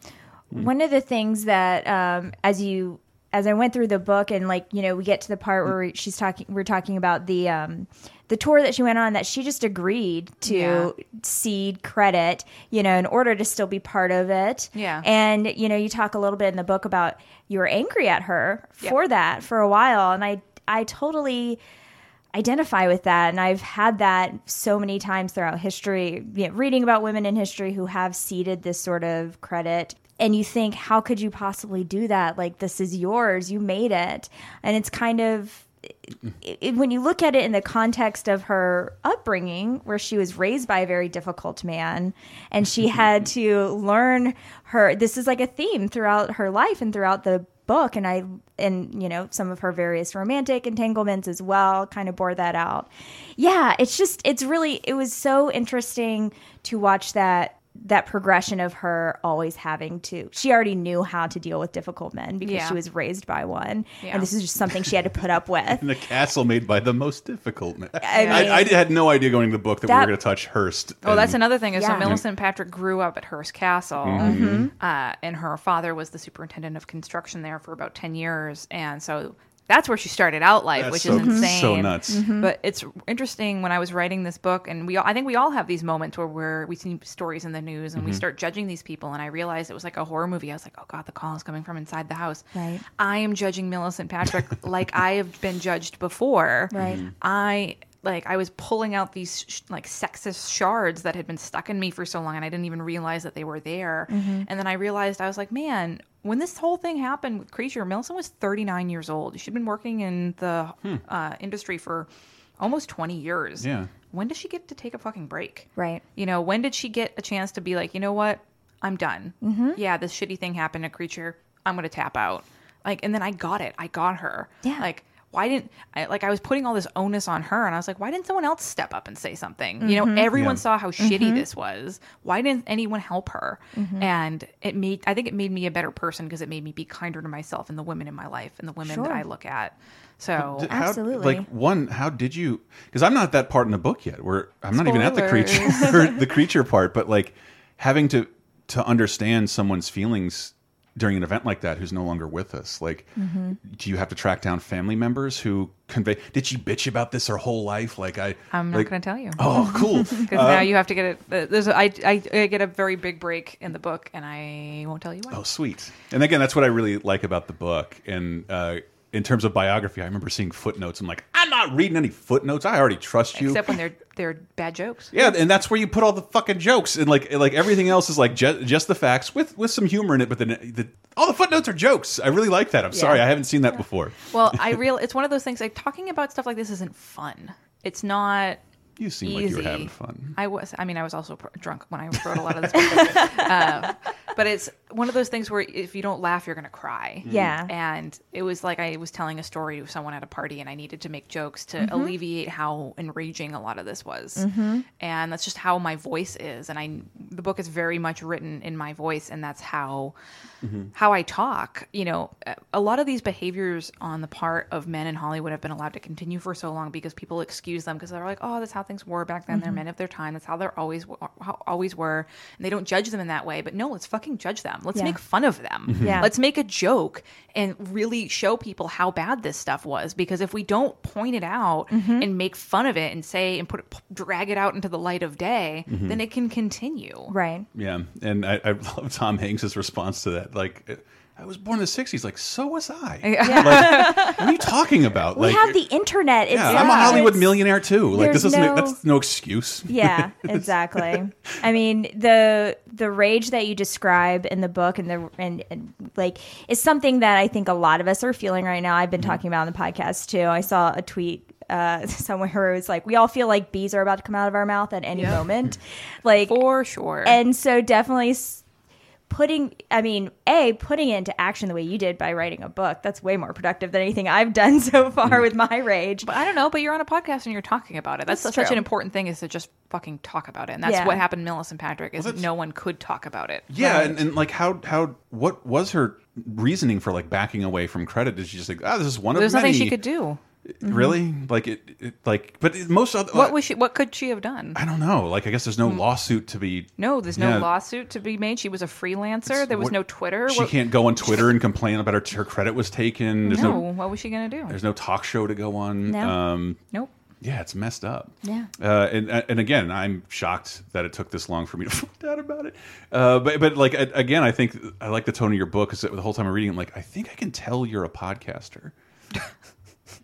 B: one of the things that um, as you as I went through the book and like you know we get to the part where she's talking we're talking about the um, the tour that she went on that she just agreed to
C: Yeah.
B: cede credit you know in order to still be part of it.
C: Yeah.
B: and you know you talk a little bit in the book about you were angry at her for that for a while. And I I totally identify with that. And i've had that so many times throughout history you know, reading about women in history who have ceded this sort of credit and you think how could you possibly do that like this is yours you made it and it's kind of it, it- when you look at it in the context of her upbringing, where she was raised by a very difficult man, and she had to learn her. This is like a theme throughout her life and throughout the book, and I and you know some of her various romantic entanglements as well kind of bore that out. Yeah, it's just it's really it was so interesting to watch that that progression of her always having to she already knew how to deal with difficult men because
C: Yeah.
B: she was raised by one
C: Yeah.
B: and this is just something she had to put up with
A: in the castle made by the most difficult man.
B: I
A: I,
B: mean-
A: I, had no idea going to the book that, we were going to touch Hearst.
C: Oh, that's another thing. Is
B: Yeah.
C: so Millicent Patrick grew up at Hearst Castle,
A: Mm-hmm.
C: uh, and her father was the superintendent of construction there for about ten years, and so that's where she started out life,
A: That's
C: which
A: so,
C: is insane.
A: so nuts.
B: Mm-hmm.
C: But it's interesting when I was writing this book, and we all, I think we all have these moments where we're, we see stories in the news and we
A: Mm-hmm.
C: start judging these people. And I realized it was like a horror movie. I was like, oh God, the call is coming from inside the house.
B: Right.
C: I am judging Millicent Patrick like I have been judged before.
B: Right.
A: Mm-hmm.
B: Mhm.
C: I like I was pulling out these sh- like sexist shards that had been stuck in me for so long, and I didn't even realize that they were there.
B: Mm-hmm.
C: And then I realized I was like, man, when this whole thing happened with Creature, Millicent was 39 years old. She'd been working in the uh, industry for almost 20 years.
A: Hmm. Yeah.
C: When does she get to take a fucking break?
B: Right.
C: You know, when did she get a chance to be like, you know what? I'm done. Mm-hmm. Yeah, this shitty thing happened to Creature. I'm going to tap out. Like, and then I got it. I got her.
B: Yeah.
C: Like, why didn't I like I was putting all this onus on her and I was like, why didn't someone else step up and say something? You know, mm-hmm. everyone
A: Yeah.
C: saw how shitty mm-hmm. this was. Why didn't anyone help her? Mm-hmm. And it made I think it made me a better person because it made me be kinder to myself and the women in my life and the women
B: Sure.
C: that I look at. So
A: Did- how-
B: Absolutely.
A: like one, how did you? Because I'm not that part in the book yet. Where I'm not even at the creature, the creature part. But like having to to understand someone's feelings during an event like that, who's no longer with us. Like,
C: Mm-hmm.
A: do you have to track down family members who convey? Did she bitch about this her whole life? Like I,
C: I'm not
A: like,
C: going to tell you.
A: Oh, cool.
C: Because now you have to get it. uh, There's a, I, I, I get a very big break in the book, and I won't tell you why.
A: Oh, sweet. And again, that's what I really like about the book. And uh, in terms of biography, I remember seeing footnotes. I'm like, I'm not reading any footnotes. I already trust you.
C: Except when they're they're bad jokes.
A: yeah, and that's where you put all the fucking jokes, and like like everything else is like ju just the facts with with some humor in it. But then the, all the footnotes are jokes. I really like that. I'm sorry, I haven't seen that before.
C: Well, I real it's one of those things like talking about stuff like this isn't fun. It's not
A: You seem like you were
C: easy.
A: having fun.
C: I was. I mean, I was also pr- drunk when I wrote a lot of this. book. uh, but it's one of those things where if you don't laugh, you're going to cry. Mm-hmm.
B: Yeah.
C: And it was like I was telling a story to someone at a party, and I needed to make jokes to
B: Mm-hmm.
C: alleviate how enraging a lot of this was. Mm-hmm. And that's just how my voice is. And I, the book is very much written in my voice, and that's how mm-hmm. how I talk. You know, a lot of these behaviors on the part of men in Hollywood have been allowed to continue for so long because people excuse them because they're like, oh, that's how things were back then. They're men of their time. That's how they're always how always were, and they don't judge them in that way. But no, let's fucking judge them. Let's
B: Yeah.
C: make fun of them. Mm-hmm.
B: Yeah.
C: Let's make a joke and really show people how bad this stuff was. Because if we don't point it out mm-hmm. and make fun of it and say and put it, drag it out into the light of day, mm-hmm. then it can continue.
B: right
A: Yeah, and I, I love Tom Hanks's response to that. Like, I was born in the '60s. Like, so was I. Like, what are you talking about?
B: we
A: like,
B: have the internet it's
A: yeah, I'm a Hollywood
B: it's-
A: millionaire too. Like, this isn't
B: no-
A: that's no excuse.
B: yeah exactly i mean the the rage that you describe in the book and the and, and like is something that i think a lot of us are feeling right now i've been
A: Mm-hmm.
B: talking about on the podcast too i saw a tweet uh, somewhere where it was like we all feel like bees are about to come out of our mouth at any moment like
C: For sure.
B: and so definitely s- putting i mean a putting it into action the way you did by writing a book that's way more productive than anything i've done so far
A: Mm.
B: with my rage
C: But I don't know, but you're on a podcast and you're talking about it. That's,
B: That's
C: such
B: true.
C: an important thing is to just fucking talk about it. And that's
B: Yeah.
C: what happened to Millicent Patrick is
A: that's-
C: no one could talk about it.
A: Yeah, and, and like how how what was her reasoning for like backing away from credit? Is she just like, ah, this is one
C: There's
A: of many?
C: There's nothing she could do.
A: Really? Like it, it like, but most other.
C: What was she what could she have done?
A: I don't know. Like, I guess there's no lawsuit to be.
C: No, there's no
A: Yeah.
C: lawsuit to be made. She was a freelancer. There was
A: What-
C: no Twitter.
A: She
C: What-
A: can't go on Twitter and complain about her her credit was taken. There's
C: no,
A: no,
C: what was she gonna do?
A: there's no talk show to go on.
B: No.
A: Um,
C: Nope.
A: yeah, it's messed up.
B: Yeah.
A: Uh, and and again, I'm shocked that it took this long for me to find out about it. Uh, but but like again, I think I like the tone of your book because the whole time I'm reading, it, I'm like, I think I can tell you're a podcaster.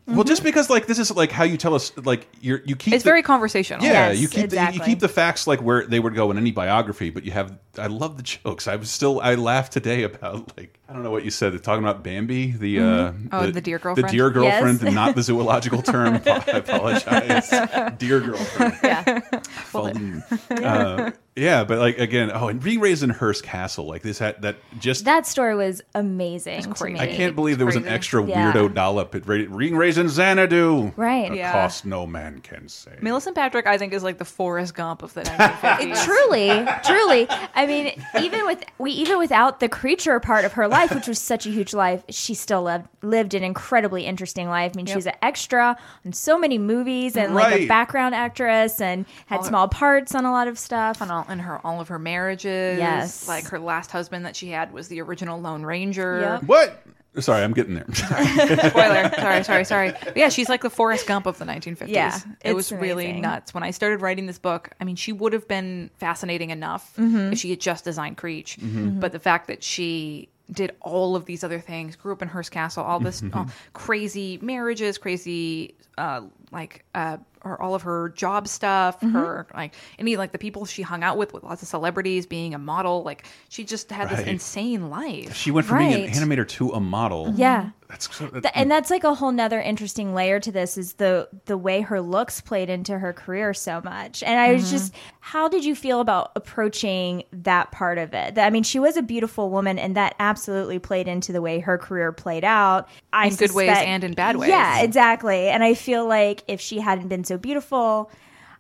A: Well, just because like this is like how you tell us like you're you keep
C: It's
A: the-
C: very conversational.
A: yeah
B: Yes,
A: you keep the, you keep the facts like where they would go in any biography but you have I love the jokes I was still I laughed today about like I don't know what you said talking about Bambi the uh
C: Oh, the deer girlfriend.
A: the
C: girlfriend?
A: deer girlfriend
B: Yes.
A: not the zoological term I apologize deer girlfriend
B: yeah
A: Fun. uh, yeah but like again oh and being raised in Hearst Castle like this had that just
B: that story was amazing to me
A: I can't believe there was an extra
B: Yeah.
A: weirdo dollop at ra- being raised poison Xanadu.
B: Right.
A: A
C: Yeah.
A: cost no man can say.
C: Millicent Patrick, I think, is like the Forrest Gump of the 1950s.
B: truly, truly. I mean, even with we even without the creature part of her life, which was such a huge life, she still lived lived an incredibly interesting life. I mean, she was an extra on so many movies and like a background actress and had small parts on a lot of stuff.
C: on all in her all of her marriages.
B: Yes.
C: like her last husband that she had was the original Lone Ranger.
B: Yep.
A: What? Sorry, I'm getting there.
C: Spoiler. sorry, sorry, sorry. But yeah, she's like the Forrest Gump of the 1950s.
B: Yeah,
C: it
B: it's
C: was really nuts. When I started writing this book, I mean, she would have been fascinating enough
B: Mm-hmm.
C: if she had just designed Creech. But the fact that she did all of these other things, grew up in Hearst Castle, all this all crazy marriages, crazy uh, like uh, or all of her job stuff,
B: Mm-hmm.
C: her like any like the people she hung out with with lots of celebrities, being a model, like she just had this insane life.
A: she went from being an animator to a model.
B: Yeah.
A: That's so, that,
B: Th- and that's like a whole nother interesting layer to this is the the way her looks played into her career so much and i
C: Mm-hmm.
B: was just how did you feel about approaching that part of it i mean she was a beautiful woman and that absolutely played into the way her career played out I
C: In good ways and in bad ways.
B: yeah exactly and i feel like if she hadn't been so beautiful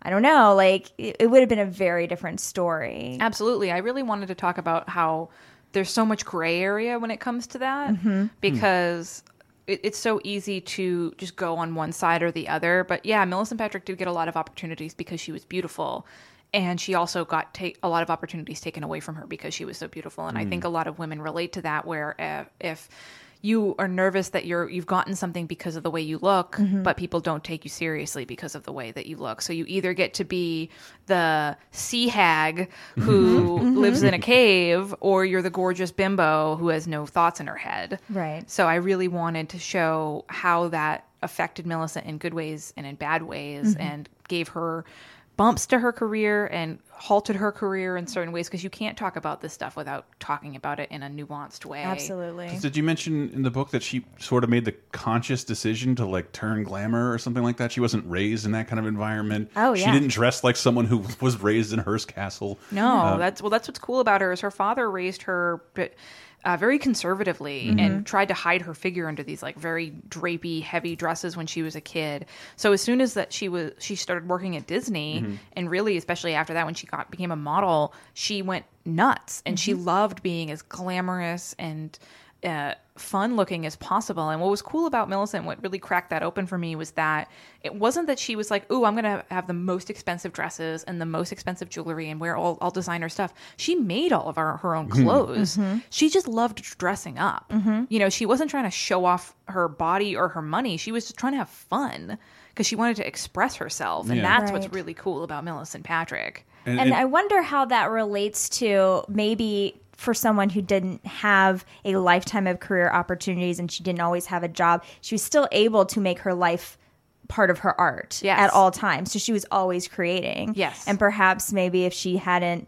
B: i don't know like it, it would have been a very different story
C: Absolutely. I really wanted to talk about how there's so much gray area when it comes to that mm-hmm. hmm. because it, it's so easy to just go on one side or the other. But yeah, Millicent Patrick did get a lot of opportunities because she was beautiful. And she also got take a lot of opportunities taken away from her because she was so beautiful. And I think hmm. a lot of women relate to that, where uh, if you are nervous that you're you've gotten something because of the way you look, mm-hmm. but people don't take you seriously because of the way that you look. So you either get to be the sea hag mm-hmm. who mm-hmm. lives in a cave, or you're the gorgeous bimbo who has no thoughts in her head.
B: Right.
C: So I really wanted to show how that affected Millicent in good ways and in bad ways, and gave her bumps to her career and halted her career in certain ways because you can't talk about this stuff without talking about it in a nuanced way.
B: absolutely
A: Did you mention in the book that she sort of made the conscious decision to like turn glamour or something like that? She wasn't raised in that kind of environment.
B: Oh, yeah.
A: She didn't dress like someone who was raised in Hearst Castle.
C: No, uh, that's well. That's what's cool about her is her father raised her, but uh, very conservatively and tried to hide her figure under these like very drapey, heavy dresses when she was a kid. So as soon as that she was she started working at Disney, and really especially after that when she got became a model, she went nuts. And she loved being as glamorous and uh, fun looking as possible. And what was cool about Millicent, what really cracked that open for me was that it wasn't that she was like, "Ooh, I'm gonna have the most expensive dresses and the most expensive jewelry and wear all, all designer stuff." She made all of our, her own hmm. clothes. Mm-hmm. She just loved dressing up. Mm-hmm. You know, she wasn't trying to show off her body or her money. She was just trying to have fun because she wanted to express herself, and
A: Yeah.
C: that's what's really cool about Millicent Patrick.
A: And,
B: And
A: and-
B: I wonder how that relates to maybe for someone who didn't have a lifetime of career opportunities and she didn't always have a job, she was still able to make her life part of her art
C: Yes.
B: at all times. So she was always creating.
C: Yes.
B: And perhaps maybe if she hadn't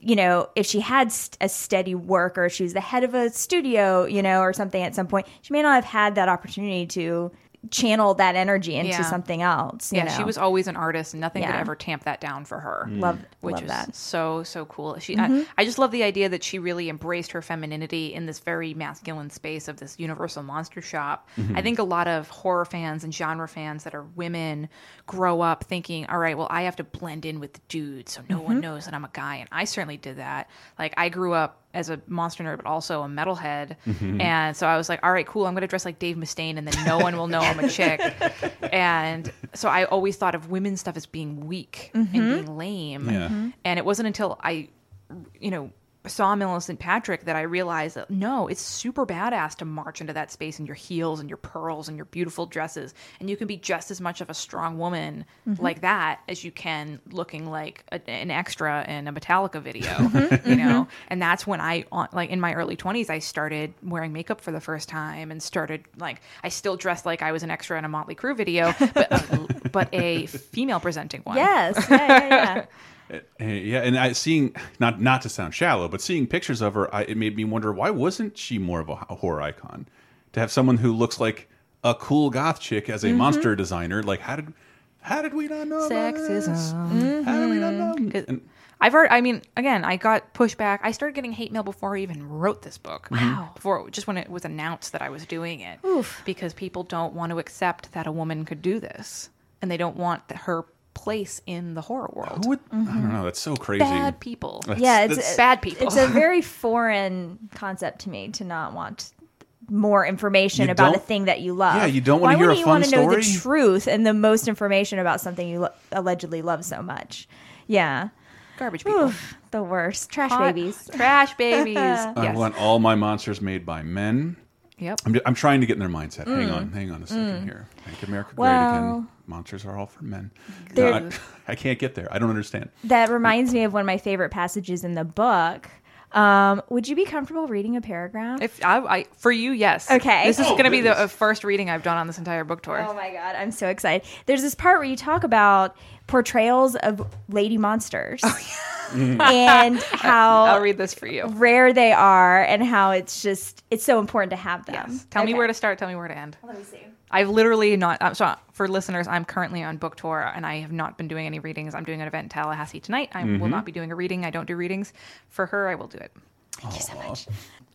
B: you know, if she had st- a steady work or she was the head of a studio, you know, or something at some point, she may not have had that opportunity to channel that energy into
C: Yeah.
B: something else. you
C: Yeah, she was always an artist, and nothing could ever tamp that down for her.
B: love
C: which
B: love
C: is
B: that. Mm-hmm.
C: so so cool. She, I, I just love the idea that she really embraced her femininity in this very masculine space of this Universal Monster Shop. I think a lot of horror fans and genre fans that are women grow up thinking, "All right, well, I have to blend in with the dudes, so no
B: Mm-hmm.
C: one knows that I'm a guy." And I certainly did that. Like I grew up as a monster nerd, but also a metalhead, and so I was like, "All right, cool, I'm going to dress like Dave Mustaine, and then no one will know I'm a chick." and so I always thought of women's stuff as being weak and being lame.
A: Yeah. Mhm.
C: And it wasn't until I, you know, saw Millicent Patrick that I realized that no, it's super badass to march into that space in your heels and your pearls and your beautiful dresses. And you can be just as much of a strong woman like that as you can looking like a, an extra in a Metallica video, you know? And that's when I, on- like in my early 20s, I started wearing makeup for the first time and started like, I still dressed like I was an extra in a Motley Crue video, but, uh, but a female presenting one.
B: Yes. Yeah, yeah, yeah.
A: Uh, yeah, and I seeing not not to sound shallow, but seeing pictures of her, I, it made me wonder why wasn't she more of a, a horror icon? To have someone who looks like a cool goth chick as a
B: Mm-hmm.
A: monster designer, like how did How did we not know? about this?
C: Sexism.
A: How did we not know?
C: Mm-hmm.
A: And-
C: I've heard. I mean, again, I got pushback. I started getting hate mail before I even wrote this book. Wow. Before just when it was announced that I was doing it, Oof. because people don't want to accept that a woman could do this, and they don't want her place in the horror world.
A: Who would, I don't know. That's so crazy.
C: Bad people.
A: That's-
B: yeah, it's
A: that's-
C: Bad people.
B: It's a very foreign concept to me to not want more information
A: You
B: about a thing that you love.
A: Yeah, you don't wanna hear a
B: wouldn't you
A: fun
B: want to know the truth and the most information about something you lo- allegedly love so much? Yeah.
C: Garbage people.
B: Oof, the worst. Trash
C: Hot-
B: babies.
C: Trash babies.
A: I want all my monsters made by men.
C: Yep.
A: I'm, I'm trying to get in their mindset. Hang on, hang on a second here. Make America great again.
B: Mm.
A: Monsters are all for men. No, I, I can't get there. I don't understand.
B: That reminds me of one of my favorite passages in the book. Um, would you be comfortable reading a paragraph?
C: If I, I for you, yes.
B: Okay.
C: This is
A: Oh,
C: going to be the uh, first reading I've done on this entire book tour.
B: Oh my god, I'm so excited. There's this part where you talk about portrayals of lady monsters and how
C: I'll read this for you.
B: rare they are and how it's just it's so important to have them.
C: Yes. Tell me where to start. Tell me where to end.
B: Let me see.
C: I've literally not. I'm so for listeners, I'm currently on book tour and I have not been doing any readings. I'm doing an event in Tallahassee tonight. I will not mm-hmm. be doing a reading. I don't do readings. For her, I will do it.
B: Thank you so much.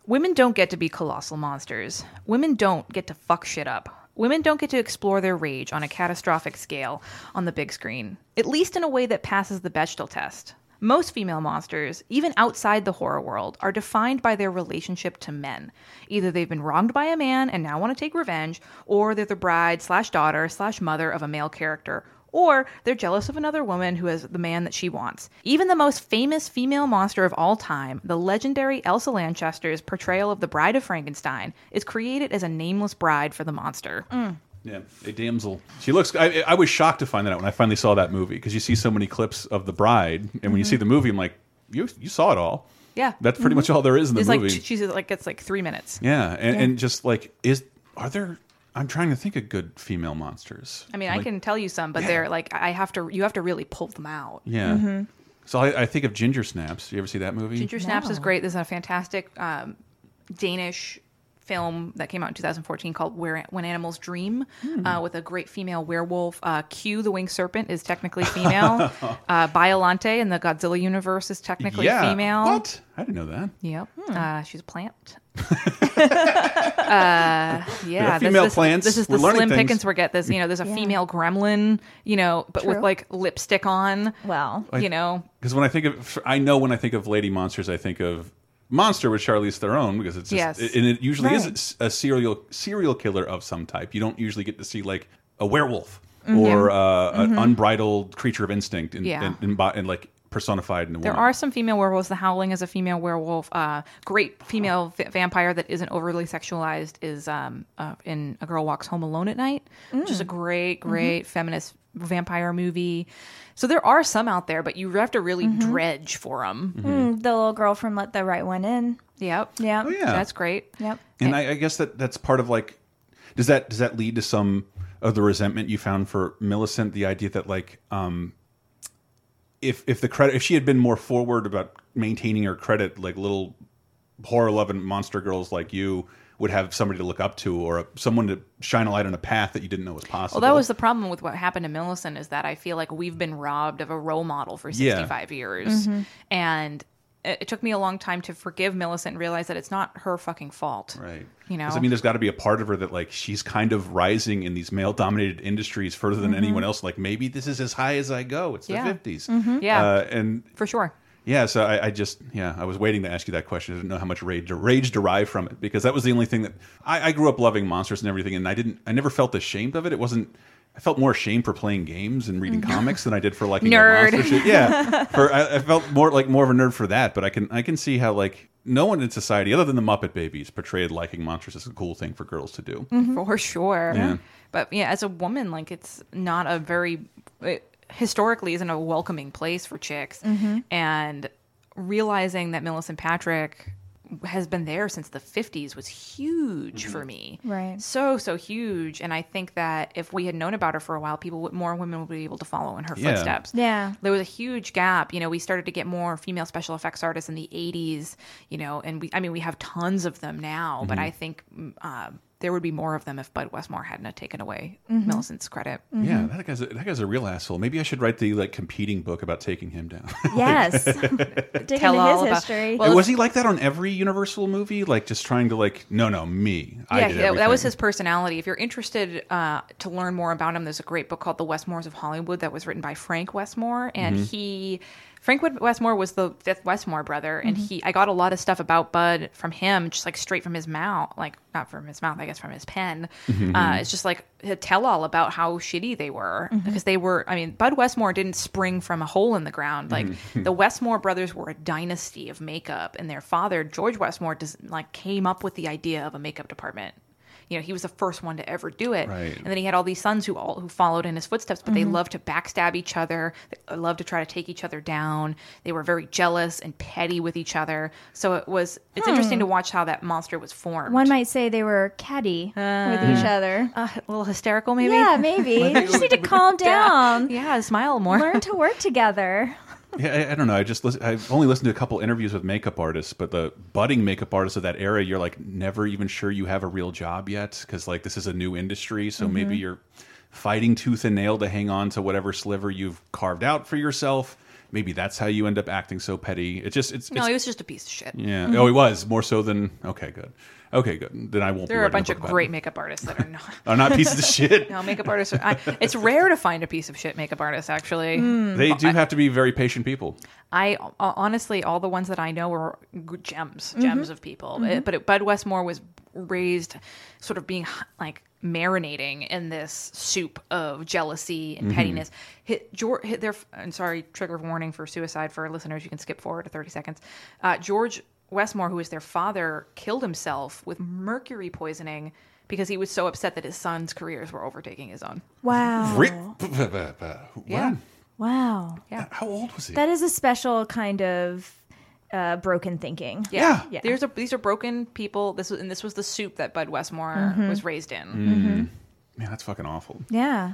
C: Women don't get to be colossal monsters. Women don't get to fuck shit up. Women don't get to explore their rage on a catastrophic scale on the big screen, at least in a way that passes the Bechdel test. Most female monsters, even outside the horror world, are defined by their relationship to men. Either they've been wronged by a man and now want to take revenge, or they're the bride slash daughter slash mother of a male character, or they're jealous of another woman who has the man that she wants. Even the most famous female monster of all time, the legendary Elsa Lanchester's portrayal of the Bride of Frankenstein, is created as a nameless bride for the monster. Mm.
A: Yeah, a damsel. She looks. I, I was shocked to find that out when I finally saw that movie because you see so many clips of the bride, and when you see mm-hmm. the movie, I'm like, you you saw it all.
C: Yeah.
A: That's pretty mm-hmm. much all there is in the
C: It's
A: movie.
C: like she's like it's like three minutes.
A: yeah, and, and just like is are there? I'm trying to think of good female monsters.
C: I mean, I can tell you some, but they're like I have to. You have to really pull them out.
A: Yeah. Mm-hmm. So I, I think of Ginger Snaps. You ever see that movie?
C: Ginger Snaps is great. There's a fantastic um, Danish film that came out in 2014 called Where When Animals Dream, uh, with a great female werewolf. Uh, Q, the winged serpent, is technically female. uh, Biolante in the Godzilla universe is technically
A: yeah.
C: female.
A: What? I didn't know that.
C: Yep. Uh, she's a plant. uh, yeah, this-
A: female
C: this,
A: plants.
C: This is the Slim
A: things.
C: Pickens we get. This, you know, there's a female gremlin, you know, but with like lipstick on.
B: Well,
C: you know,
A: Because when I think of, I know when I think of lady monsters, I think of Monster with Charlize Theron because it's just,
C: Yes.
A: and it usually
B: Right.
A: is a serial serial killer of some type. You don't usually get to see like a werewolf
C: Mm-hmm.
A: or uh, an unbridled creature of instinct and,
C: Yeah.
A: and, and, bo- and like personified in a
C: There
A: woman.
C: are some female werewolves. The Howling is a female werewolf. Uh, great female v- vampire that isn't overly sexualized is um, uh, in A Girl Walks Home Alone at Night, which is a great, great feminist vampire movie. So there are some out there, but you have to really dredge for them.
B: mm, the little girl from Let the Right One In.
C: Yep.
B: Yeah.
A: Oh, yeah.
C: That's great.
B: Yep.
A: and I, I guess that that's part of like does that does that lead to some of the resentment you found for Millicent? The idea that like um, if if the credit if she had been more forward about maintaining her credit, like little horror loving monster girls like you would have somebody to look up to or someone to shine a light on a path that you didn't know was possible.
C: Well, that was the problem with what happened to Millicent is that I feel like we've been robbed of a role model for
A: Yeah.
C: 65 years. And it, it took me a long time to forgive Millicent and realize that it's not her fucking fault.
A: Right.
C: You know,
A: I mean, there's got to be a part of her that like she's kind of rising in these male-dominated industries further than anyone else. Like maybe this is as high as I go. It's the
C: Mm-hmm.
A: 50s.
C: Yeah.
A: Uh, and
C: For sure.
A: Yeah, so I, I just yeah, I was waiting to ask you that question. I didn't know how much rage rage derived from it because that was the only thing that I, I grew up loving monsters and everything, and I didn't I never felt ashamed of it. It wasn't. I felt more ashamed for playing games and reading mm. comics than I did for liking all
C: Nerd.
A: monster shit. Yeah, for I, I felt more like more of a nerd for that. But I can I can see how like no one in society other than the Muppet Babies portrayed liking monsters as a cool thing for girls to do. Mm-hmm.
C: For sure.
A: Yeah.
C: But yeah, as a woman, like it's not a very, it historically isn't a welcoming place for chicks. And realizing that Millicent Patrick has been there since the 50s was huge for me.
B: Right.
C: So, so huge. And I think that if we had known about her for a while, people would, more women would be able to follow in her
A: Yeah.
C: footsteps.
B: Yeah.
C: There was a huge gap. You know, we started to get more female special effects artists in the 80s, you know, and we, I mean, we have tons of them now, but I think mm, uh, there would be more of them if Bud Westmore hadn't have taken away
B: Mm-hmm.
C: Millicent's credit.
A: Yeah, that guy's a, that guy's a real asshole. Maybe I should write the like competing book about taking him down.
B: Yes. Dig
C: Tell
B: into
C: all
B: his
C: about-
B: history.
C: Well,
A: was he like that on every Universal movie? Like just trying to like, no, no, me. I
C: yeah,
A: did
C: that, that was his personality. If you're interested uh, to learn more about him, there's a great book called The Westmores of Hollywood that was written by Frank Westmore, and
A: Mm-hmm.
C: he. Frank Wood- Westmore was the fifth Westmore brother, and
A: Mm-hmm.
C: he I got a lot of stuff about Bud from him, just like straight from his mouth, like not from his mouth, I guess from his pen.
A: Mm-hmm.
C: Uh, it's just like a tell all about how shitty they were
A: Mm-hmm.
C: because they were. I mean, Bud Westmore didn't spring from a hole in the ground. Like
A: Mm-hmm.
C: the Westmore brothers were a dynasty of makeup, and their father George Westmore does, like came up with the idea of a makeup department. You know, he was the first one to ever do it,
A: Right.
C: and then he had all these sons who all who followed in his footsteps. But they mm-hmm. loved to backstab each other. They uh, loved to try to take each other down. They were very jealous and petty with each other. So it was. It's hmm. interesting to watch how that monster was formed.
B: One might say they were catty uh, with each hmm. other.
C: uh, a little hysterical, maybe.
B: Yeah, maybe. You just need to calm down.
C: Yeah, smile more.
B: Learn to work together.
A: Yeah, I, I don't know. I just listen, I've only listened to a couple interviews with makeup artists, but the budding makeup artists of that era, you're like never even sure you have a real job yet because like this is a new industry. So
C: Mm-hmm.
A: maybe you're fighting tooth and nail to hang on to whatever sliver you've carved out for yourself. Maybe that's how you end up acting so petty. It just it's,
C: No,
A: it's
C: he was just a piece of shit.
A: yeah. Oh, he was more so than okay, good. Okay, good. Then I won't.
C: There
A: be
C: are a bunch
A: book
C: of great
A: him.
C: makeup artists that are not.
A: I'm not pieces of shit.
C: No, makeup artists. Are, I, it's rare to find a piece of shit makeup artist. Actually,
A: They do have to be very patient people.
C: I uh, honestly, all the ones that I know were g- gems, gems of people. Uh, But it, Bud Westmore was raised, sort of being like marinating in this soup of jealousy and pettiness. Hit, George, hit their. I'm sorry, trigger warning for suicide for listeners. You can skip forward to 30 seconds. Uh, George Westmore, who is their father, killed himself with mercury poisoning because he was so upset that his sons' careers were overtaking his own.
B: Wow.
A: Re-
C: Yeah.
B: Wow.
C: Yeah.
A: How old was he?
B: That is a special kind of uh, broken thinking.
C: Yeah.
B: Yeah.
C: There's a these are broken people. This was and this was the soup that Bud Westmore mm-hmm. was raised in. Mm. Mm-hmm.
A: Man, that's fucking awful.
B: Yeah.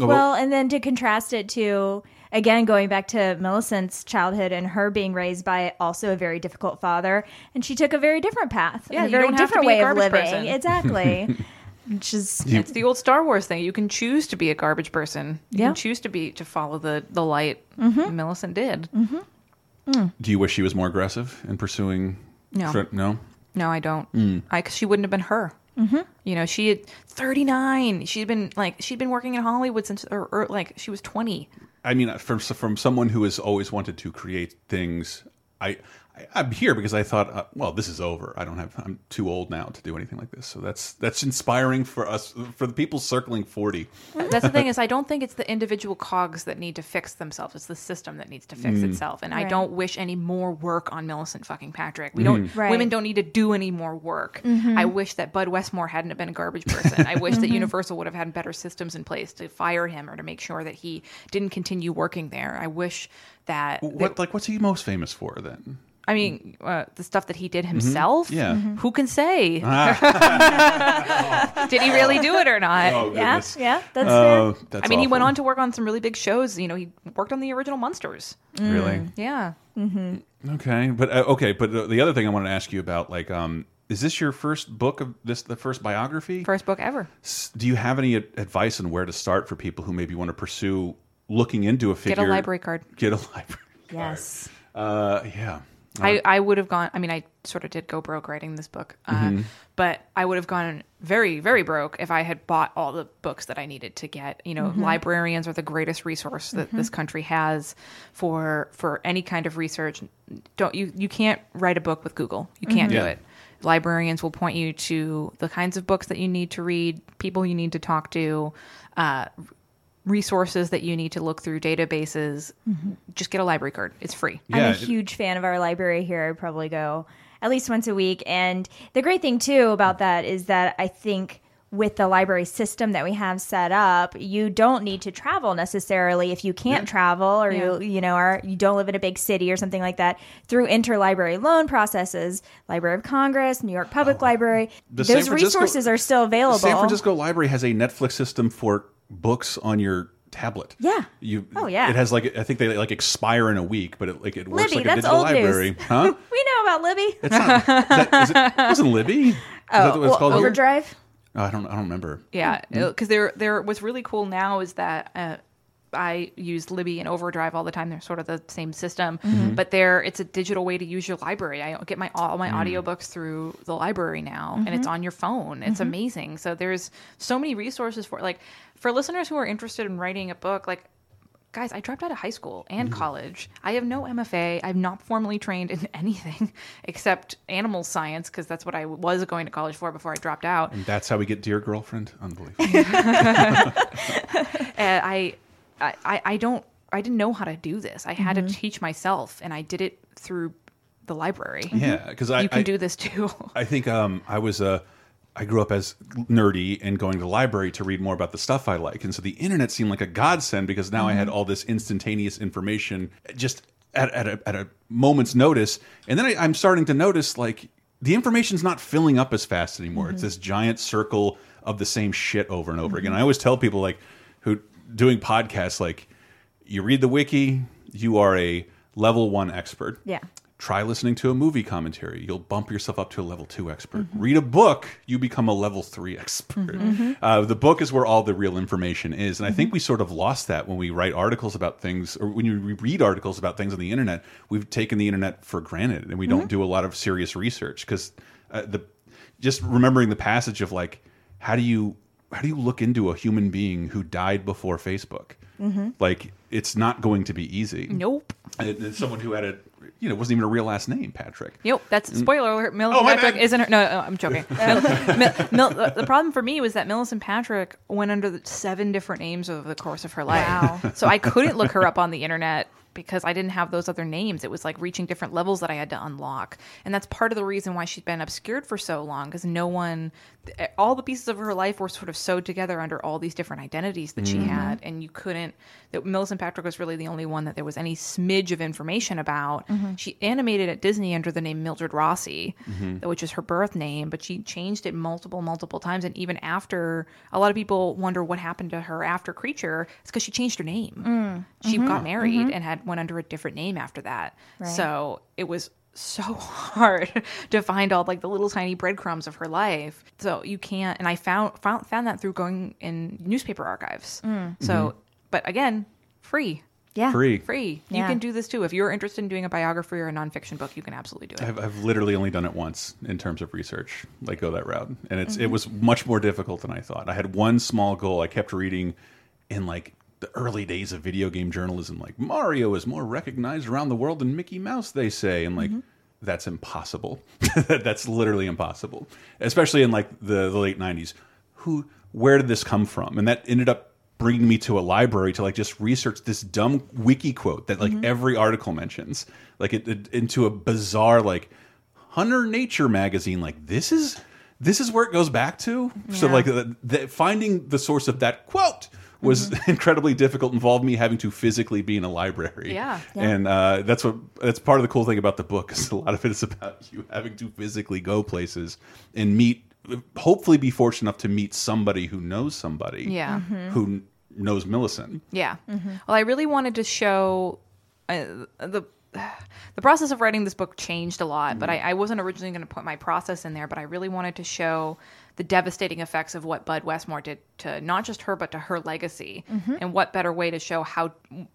A: Oh,
B: Well, and then to contrast it to, again, going back to Millicent's childhood and her being raised by also a very difficult father, and she took a very different path,
C: Yeah,
B: a
C: you
B: very
C: don't have to
B: different
C: be a
B: way of living.
C: person.
B: Exactly. Which is
C: It's the old Star Wars thing. You can choose to be a garbage person. You
B: Yeah.
C: can choose to be to follow the the light. Mm-hmm. Millicent did. Mm-hmm. Mm.
A: Do you wish she was more aggressive in pursuing?
C: No.
A: Fr- no.
C: No, I don't. Mm. I cause she wouldn't have been her. Mm-hmm. You know, she had 39. She'd been like she'd been working in Hollywood since or, or like she was 20.
A: I mean, from from someone who has always wanted to create things, I, I'm here because I thought, uh, well, this is over. I don't have. I'm too old now to do anything like this. So that's that's inspiring for us, for the people circling forty.
C: That's the thing is, I don't think it's the individual cogs that need to fix themselves. It's the system that needs to fix mm. itself. And I don't wish any more work on Millicent fucking Patrick. We don't. Mm.
B: Right.
C: Women don't need to do any more work. Mm-hmm. I wish that Bud Westmore hadn't have been a garbage person. I wish that mm-hmm. Universal would have had better systems in place to fire him or to make sure that he didn't continue working there. I wish that.
A: What like what's he most famous for then?
C: I mean, uh, the stuff that he did himself.
A: Yeah.
C: Who can say? did he really do it or not?
A: Oh
B: yeah,
A: goodness.
B: yeah. That's
A: Oh,
B: fair.
A: that's
C: I mean, he went
A: awful.
C: on to work on some really big shows. You know, he worked on the original Monsters.
A: really.
C: Yeah.
A: Okay, but uh, okay, but the, the other thing I wanted to ask you about, like, um, is this your first book of this, the first biography?
C: First book ever.
A: S- Do you have any ad- advice on where to start for people who maybe want to pursue looking into a figure?
C: Get a library card.
A: Get a library.
B: Yes.
A: Uh, yeah.
C: I, I would have gone. I mean, I sort of did go broke writing this book, uh,
A: Mm-hmm.
C: but I would have gone very, very broke if I had bought all the books that I needed to get. You know,
A: Mm-hmm.
C: librarians are the greatest resource that this country has for for any kind of research. Don't you? You can't write a book with Google. You can't do
A: Yeah.
C: it. Librarians will point you to the kinds of books that you need to read, people you need to talk to. Uh, resources that you need to look through databases mm-hmm. just get a library card it's free
B: I'm
A: Yeah,
B: a
A: it-
B: huge fan of our library here. I probably go at least once a week. And the great thing too about that is that I think with the library system that we have set up, you don't need to travel necessarily if you can't travel or you you know are you don't live in a big city or something like that. Through interlibrary loan processes, Library of Congress, New York Public oh. Library,
A: The
B: those resources are still available.
A: San Francisco Library has a Netflix system for books on your tablet.
B: Yeah.
A: You.
B: Oh, yeah.
A: It has like I think they like expire in a week, but it like it works
B: Libby,
A: like a
B: that's
A: digital
B: old
A: library,
B: news.
A: huh?
B: we know about Libby.
A: It's not. Is that, is it, it wasn't Libby.
B: Oh,
A: that what it's
B: well,
A: called here?
B: Overdrive.
A: Oh, I don't. I don't remember.
C: Yeah,
A: Mm-hmm.
C: because there, there. What's really cool now is that uh, I use Libby and Overdrive all the time. They're sort of the same system,
A: Mm-hmm.
C: but there, it's a digital way to use your library. I get my all
A: Mm.
C: my audiobooks through the library now, and it's on your phone. It's amazing. So there's so many resources for like for listeners who are interested in writing a book, like. Guys, I dropped out of high school and
A: Mm-hmm.
C: college. I have no MFA. I'm not formally trained in anything except animal science because that's what I was going to college for before I dropped out.
A: And that's how we get deer girlfriend. Unbelievable.
C: and I, I, I don't, I didn't know how to do this. I had
B: Mm-hmm.
C: to teach myself, and I did it through the library.
A: yeah, mm-hmm. because I
C: you can
A: I,
C: do this too.
A: I think um, I was a. I grew up as nerdy and going to the library to read more about the stuff I like, and so the internet seemed like a godsend because now I had mm-hmm. all this instantaneous information just at, at, a, at a moment's notice, and then I, I'm starting to notice like the information's not filling up as fast anymore. It's mm-hmm. this giant circle of the same shit over and over again. I always tell people like who doing podcasts like you read the wiki, you are a level one expert.
B: Yeah.
A: try listening to a movie commentary. You'll bump yourself up to a level two expert. Mm-hmm. Read a book you become a level three expert. Mm-hmm. Mm-hmm. Uh, the book is where all the real information is and i think we sort of lost that when we write articles about things or when you read articles about things on the internet we've taken the internet for granted and we don't do a lot of serious research because uh, the just remembering the passage of like how do you how do you look into a human being who died before facebook mm-hmm. like it's not going to be easy
C: nope.
A: and it's someone who had a, you know, wasn't even a real last name, Patrick.
C: Nope. That's mm. spoiler alert. Millicent
A: Oh,
C: Patrick isn't her. No, no, I'm joking. Mil, Mil, Mil, the problem for me was that Millicent Patrick went under the seven different names over the course of her life.
B: Wow.
C: so I couldn't look her up on the internet because I didn't have those other names. It was like reaching different levels that I had to unlock. And that's part of the reason why she's been obscured for so long because no one, eh, all the pieces of her life were sort of sewed together under all these different identities that she mm-hmm. had. And you couldn't, that Millicent Patrick was really the only one that there was any smidge of information about. Mm-hmm. She animated at Disney under the name Mildred Rossi, mm-hmm. which is her birth name, but she changed it multiple, multiple times. And even after, a lot of people wonder what happened to her after Creature. It's because she changed her name. Mm. She got married and had went under a different name after that. So it was so hard to find all like the little tiny breadcrumbs of her life. So you can't. And I found found, found that through going in newspaper archives. Mm. So, mm-hmm. but again, free.
B: Yeah.
A: Free.
C: Free. You can do this too. If you're interested in doing a biography or a nonfiction book, you can absolutely do it.
A: I've, I've literally only done it once in terms of research, like go that route, and it's it mm-hmm. was much more difficult than I thought. I had one small goal. I kept reading in like the early days of video game journalism, like Mario is more recognized around the world than Mickey Mouse, they say, and like. Mm-hmm. That's impossible. That's literally impossible, especially in like the, the late '90s. Who, where did this come from? And that ended up bringing me to a library to like just research this dumb wiki quote that like mm-hmm. every article mentions, like it, it into a bizarre like Hunter Nature magazine. Like this is this is where it goes back to. So like the, the, finding the source of that quote was incredibly difficult. Involved me having to physically be in a library.
C: Yeah.
A: and uh, that's what that's part of the cool thing about the book is a lot of it is about you having to physically go places and meet. Hopefully, be fortunate enough to meet somebody who knows somebody.
C: Yeah.
A: who knows Millicent.
C: Yeah. Well, I really wanted to show uh, the the process of writing this book changed a lot, but I, I wasn't originally going to put my process in there. But I really wanted to show the devastating effects of what Bud Westmore did to not just her, but to her legacy. Mm-hmm. And what better way to show how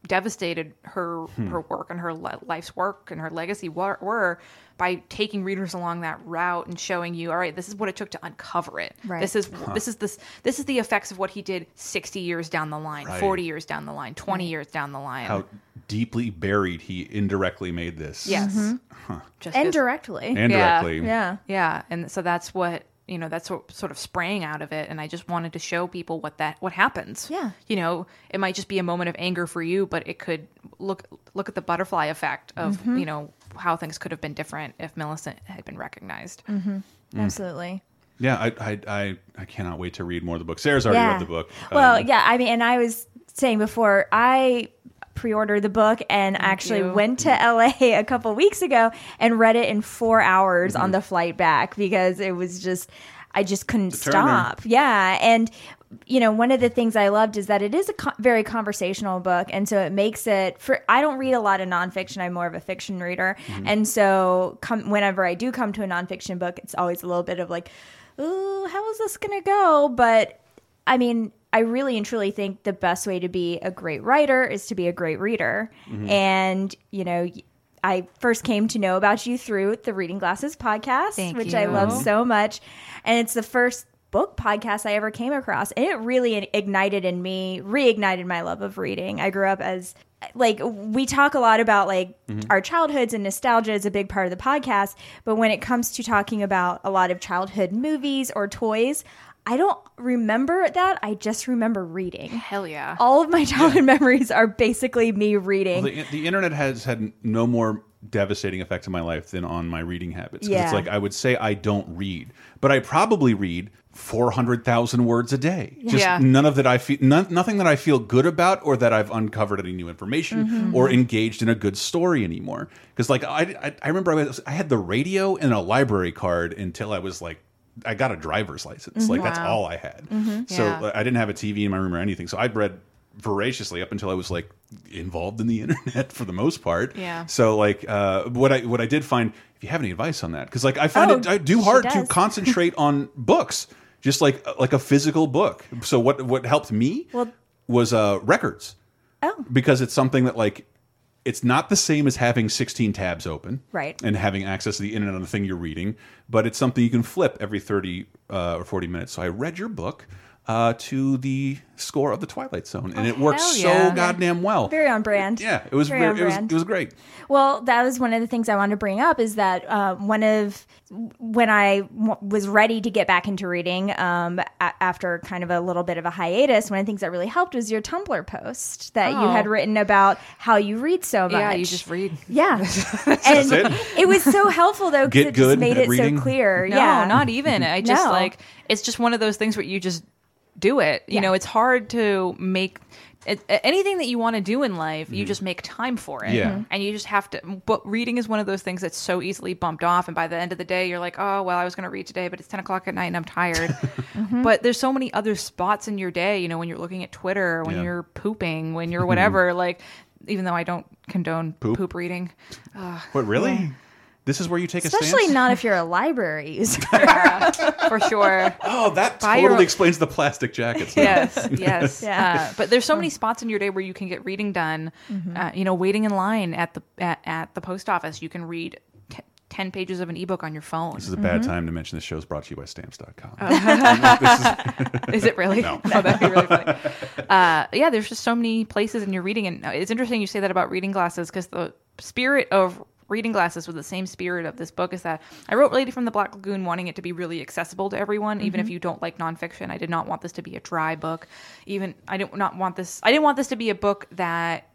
C: devastated her hmm. her work and her li- life's work and her legacy were, were by taking readers along that route and showing you, all right, this is what it took to uncover it.
B: Right.
C: This is this is this this is the effects of what he did 60 years down the line,
A: Right.
C: 40 years down the line, 20 years down the line.
A: How deeply buried he indirectly made this.
C: yes. Mm-hmm. Just
B: And
C: as-
B: directly.
A: and
C: Yeah.
A: directly.
B: yeah.
C: yeah, and so that's what you know. That's what sort of sprang out of it, and I just wanted to show people what that what happens.
B: Yeah.
C: you know, it might just be a moment of anger for you, but it could look look at the butterfly effect of
B: Mm-hmm.
C: you know how things could have been different if Millicent had been recognized.
B: Mm. Absolutely.
A: Yeah, I, I I I cannot wait to read more of the book. Sarah's already read the book.
B: Well,
A: Um,
B: yeah, I mean, and I was saying before, I pre-ordered the book and actually
C: you.
B: went to LA a couple weeks ago and read it in 4 hours
A: Mm-hmm.
B: on the flight back because it was just I just couldn't
A: Turner.
B: stop. Yeah, and you know, one of the things I loved is that it is a co- very conversational book, and so it makes it for. I don't read a lot of nonfiction. I'm more of a fiction reader, and so come whenever I do come to a nonfiction book, it's always a little bit of like, "Ooh, how is this going to go?" But I mean, I really and truly think the best way to be a great writer is to be a great reader. Mm-hmm. And, you know, I first came to know about you through the Reading Glasses podcast,
C: Thank
B: which I love mm-hmm. so much. And it's the first book podcast I ever came across. And it really ignited in me, reignited my love of reading. I grew up as like we talk a lot about like mm-hmm. our childhoods and nostalgia is a big part of the podcast but when it comes to talking about a lot of childhood movies or toys i don't remember that i just remember reading
C: Hell yeah.
B: all of my childhood memories are basically me reading
A: Well, the, the internet has had no more devastating effect on my life than on my reading habits.
B: Yeah.
A: It's like I would say I don't read, but I probably read 400,000 words a day. Just
C: Yeah.
A: none of that I feel, none, nothing that I feel good about or that I've uncovered any new information
B: Mm-hmm.
A: or engaged in a good story anymore. Because like I, I, I remember I, was, I had the radio and a library card until I was like, I got a driver's license. Like that's
C: Wow.
A: all I had. So
C: Yeah.
A: I didn't have a TV in my room or anything. So I'd read voraciously up until I was like involved in the internet for the most part.
C: Yeah.
A: So like uh, what I what I did find, if you have any advice on that, because like I find
B: Oh,
A: it I do hard to concentrate on books, just like like a physical book. So what what helped me
B: Well-
A: was uh, records
B: oh
A: because it's something that like it's not the same as having 16 tabs open
B: Right.
A: and having access to the internet on the thing you're reading but it's something you can flip every 30 uh, or 40 minutes so i read your book uh, to the score of the twilight zone and it worked
C: hell
A: so goddamn well
B: very on brand
A: yeah it was
B: Very
A: very,
B: on
A: it, was,
B: brand.
A: it was great
B: Well, that was one of the things I wanted to bring up is that uh, one of when I w- was ready to get back into reading um, a- after kind of a little bit of a hiatus, one of the things that really helped was your Tumblr post that you
C: Oh.
B: had written about how you read so much.
C: Yeah, you just read.
B: Yeah, and
A: it.
B: it. was so helpful though because
A: Get
B: it just made it
A: reading?
B: so clear.
C: No,
B: yeah,
C: not even. I just
B: No.
C: like it's just one of those things where you just do it. You
B: Yeah.
C: know, it's hard to make it, anything that you want to do in life. You just make time for it.
A: Yeah. Mhm.
C: and you just have to. But reading is one of those things that's so easily bumped off, and by the end of the day, you're like, oh well, I was going to read today, but it's ten o'clock at night and I'm tired. But there's so many other spots in your day. You know, when you're looking at Twitter, when
A: Yeah.
C: you're pooping, when you're whatever. like, even though I don't condone
A: Poop?
C: poop, reading.
A: what really this is where you take a
B: especially not if you're a library user.
C: For sure.
A: oh that
C: Buy
A: totally
C: your-
A: explains the plastic jackets
C: yes, yes.
B: Yeah.
C: Uh, but there's so many spots in your day where you can get reading done. Uh, you know, waiting in line at the at, at the post office, you can read ten pages of an ebook on your phone.
A: this is a bad time to mention this show's brought to you by stamps.com
C: Is it really?
A: No.
C: oh, that'd be really funny. Uh, yeah, there's just so many places in your reading, and uh, it's interesting you say that about reading glasses because the spirit of reading glasses with the same spirit of this book is that I wrote Lady from the Black Lagoon wanting it to be really accessible to everyone, even if mm-hmm. you don't like nonfiction. I did not want this to be a dry book. Even I did not want this. I didn't want this to be a book that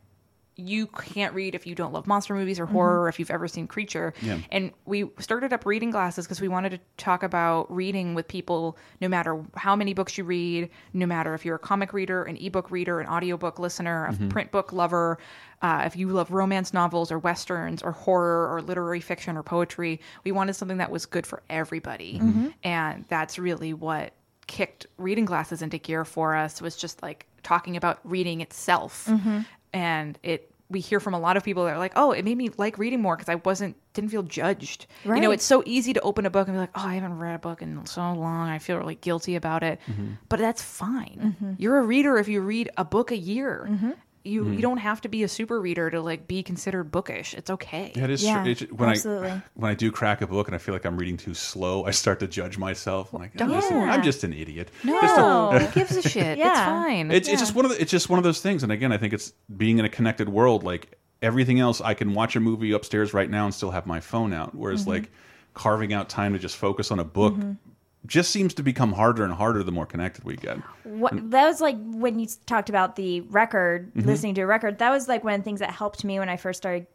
C: you can't read if you don't love monster movies or horror or if you've ever seen Creature.
A: Yeah.
C: And we started up reading glasses because we wanted to talk about reading with people no matter how many books you read, no matter if you're a comic reader, an ebook reader, an audiobook listener, a mm-hmm. print book lover, uh, if you love romance novels or westerns or horror or literary fiction or poetry. We wanted something that was good for everybody. Mm-hmm. And that's really what kicked reading glasses into gear for us was just like talking about reading itself mm-hmm. And it we hear from a lot of people that are like oh it made me like reading more because i wasn't didn't feel judged. You know it's so easy to open a book and be like oh i haven't read a book in so long. I feel really guilty about it. Mm-hmm. But that's fine. Mm-hmm. You're a reader if you read a book a year mm-hmm. You you don't have to be a super reader to like be considered bookish it's okay
A: Yeah, it is.
B: Yeah,
A: true. It- when
B: absolutely.
A: I when I do crack a book and I feel like I'm reading too slow, I start to judge myself. I'm like, "Oh,
C: Don't.
A: listen, I'm just an idiot.
C: no
A: Just a-
C: who gives a shit it's fine
A: it's, it's just one of the, it's just one of those things. And again, I think it's being in a connected world. Like everything else, I can watch a movie upstairs right now and still have my phone out. Whereas
B: Mm-hmm.
A: like carving out time to just focus on a book just seems to become harder and harder the more connected we get.
B: what that was like when you talked about the record
A: Mm-hmm.
B: listening to a record that was like one of the things that helped me when i first started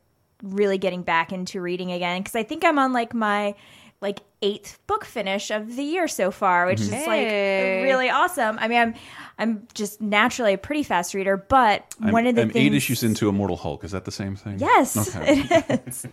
B: really getting back into reading again because i think i'm on like my like eighth book finish of the year so far, which is
C: Hey.
B: like really awesome. I mean, I'm I'm just naturally a pretty fast reader, but
A: I'm,
B: one of the
A: I'm
B: things
A: eight issues into Immortal Hulk. Is that the same thing?
B: Yes,
A: Okay.
B: it is.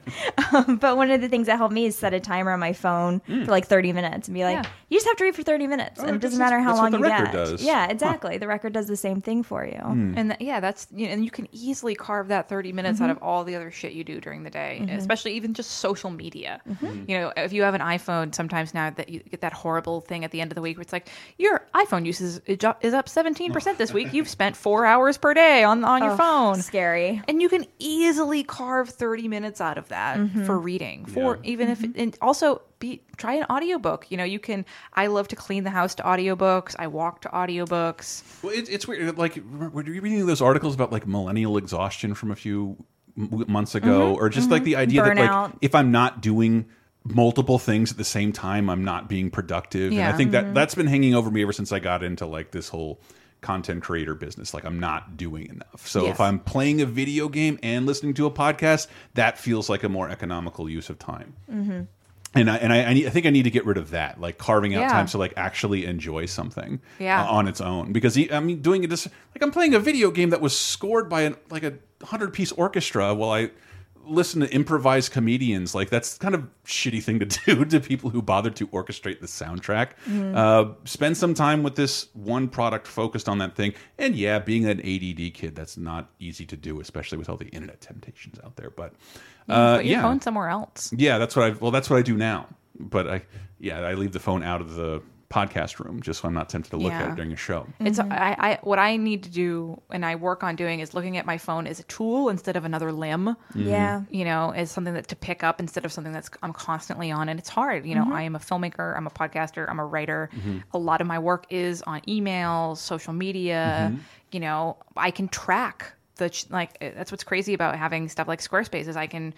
B: um, but one of the things that helped me is set a timer on my phone for like 30 minutes and be like,
C: Yeah.
B: you just have to read for 30 minutes. and it doesn't matter how
A: that's
B: long
A: what
B: you
A: record
B: get.
A: does.
B: Yeah, exactly. The record does the same thing for you.
C: And th- yeah, that's you know, and you can easily carve that 30 minutes
B: Mm-hmm.
C: out of all the other shit you do during the day, especially even just social media.
B: Mm-hmm.
C: You know, if you have an iPhone, sometimes now that you get that horrible thing at the end of the week where it's like your iPhone uses is up 17% this week. You've spent 4 hours per day on on your
B: Oh,
C: phone.
B: Scary.
C: And you can easily carve 30 minutes out of that
B: Mm-hmm.
C: for reading. For
A: Yeah.
C: even if mm-hmm. and also be try an audiobook. You know, you can I love to clean the house to audiobooks. I walk to audiobooks.
A: Well, it, it's weird. Like, were you reading those articles about like millennial exhaustion from a few months ago, mm-hmm. or just like the mm-hmm. idea that like if I'm not doing multiple things at the same time, I'm not being productive. And I think that that's been hanging over me ever since I got into like this whole content creator business. Like, I'm not doing enough. So
C: Yes.
A: if I'm playing a video game and listening to a podcast, that feels like a more economical use of time. And I and I, I, need, I think I need to get rid of that, like carving out
C: Yeah.
A: time to like actually enjoy something
C: Yeah.
A: uh, on its own. Because he, I mean, doing it just like I'm playing a video game that was scored by an, like a hundred piece orchestra while I listen to improvised comedians. Like that's kind of shitty thing to do to people who bothered to orchestrate the soundtrack. Uh, spend some time with this one product focused on that thing. And yeah, being an ADD kid, that's not easy to do, especially with all the internet temptations out there. But uh,
C: Put your
A: yeah.
C: phone somewhere else.
A: Yeah, that's what I. Well, that's what I do now. But I, yeah, I leave the phone out of the podcast room just so I'm not tempted to look at it during a show.
C: It's mm-hmm. I, I what I need to do and I work on doing is looking at my phone as a tool instead of another limb. Mm-hmm.
B: Yeah.
C: You know, as something that to pick up instead of something that's I'm constantly on, and it's hard. You know, mm-hmm. I am a filmmaker, I'm a podcaster, I'm a writer. A lot of my work is on emails, social media. You know, I can track the like. That's what's crazy about having stuff like Squarespace is I can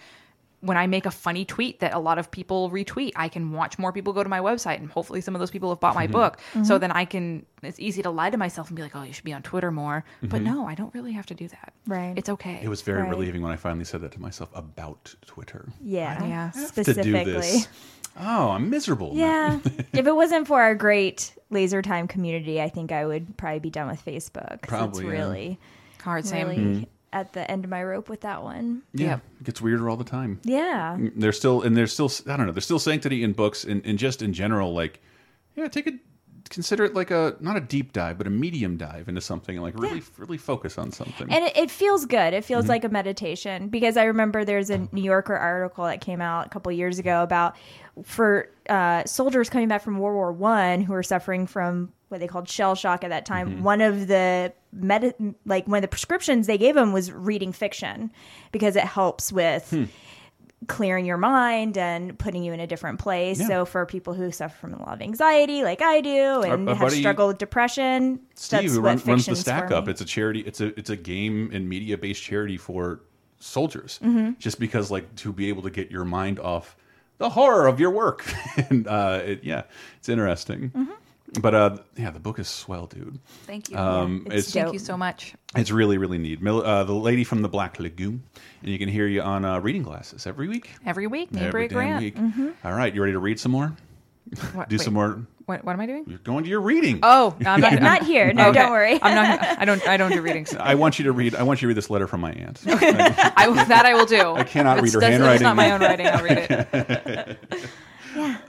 C: when I make a funny tweet that a lot of people retweet, I can watch more people go to my website, and hopefully some of those people have bought my mm-hmm. book. So mm-hmm. then I can. It's easy to lie to myself and be like, "Oh, you should be on Twitter more," but mm-hmm. no, I don't really have to do that.
B: Right.
C: It's okay.
A: It was very
B: Right.
A: relieving when I finally said that to myself about Twitter.
B: Yeah.
C: Yeah.
A: To do
B: Specifically.
A: this. Oh, I'm miserable.
B: Yeah. if it wasn't for our great laser time community, I think I would probably be done with Facebook. 'cause
A: Probably,
B: It's
A: yeah.
B: really,
C: Hard same.
B: really at the end of my rope with that one.
A: Yeah,
C: Yep.
A: it gets weirder all the time.
B: Yeah.
A: There's still and there's still I don't know. There's still sanctity in books and, and just in general. Like, yeah, take a consider it like a not a deep dive, but a medium dive into something. and Like really, really focus on something.
B: And it, it feels good. It
A: Mm-hmm.
B: feels like a meditation because I remember there's a New Yorker article that came out a couple years ago about for uh, soldiers coming back from World War One who were suffering from what they called shell shock at that time.
A: Mm-hmm.
B: One of the med- like one of the prescriptions they gave him was reading fiction because it helps with.
A: Hmm.
B: Clearing your mind and putting you in a different place.
A: Yeah.
B: So for people who suffer from a lot of anxiety, like I do, and
A: our
B: have struggled with depression,
A: Steve,
B: that's
A: who
B: what
A: run, runs the Stack Up,
B: me.
A: it's a charity. It's a it's a game and media based charity for soldiers.
B: Mm-hmm.
A: Just because, like, to be able to get your mind off the horror of your work, and uh, it, yeah, it's interesting.
B: Mm-hmm.
A: But uh, yeah, the book is swell, dude.
C: Thank you.
A: Um,
B: it's
A: it's.
C: Thank you so much.
A: it's really really neat. Mil- uh, the lady from the Black Lagoon, and you can hear you on uh, reading glasses every week.
C: Every week,
A: Every
C: Mayberry
A: damn
C: Grant.
A: week.
B: Mm-hmm.
A: All right, you ready to read some more?
C: What,
A: Do
C: wait,
A: some more.
C: What, what am I doing?
A: You're going to your reading.
C: Oh, I'm not,
B: not here. No,
C: Okay.
B: don't worry.
C: I'm not. I don't. I don't do readings.
A: I want you to read. I want you to read this letter from my aunt.
C: I that I will do. I
A: cannot read her handwriting.
C: It's not my own writing. I'll read it.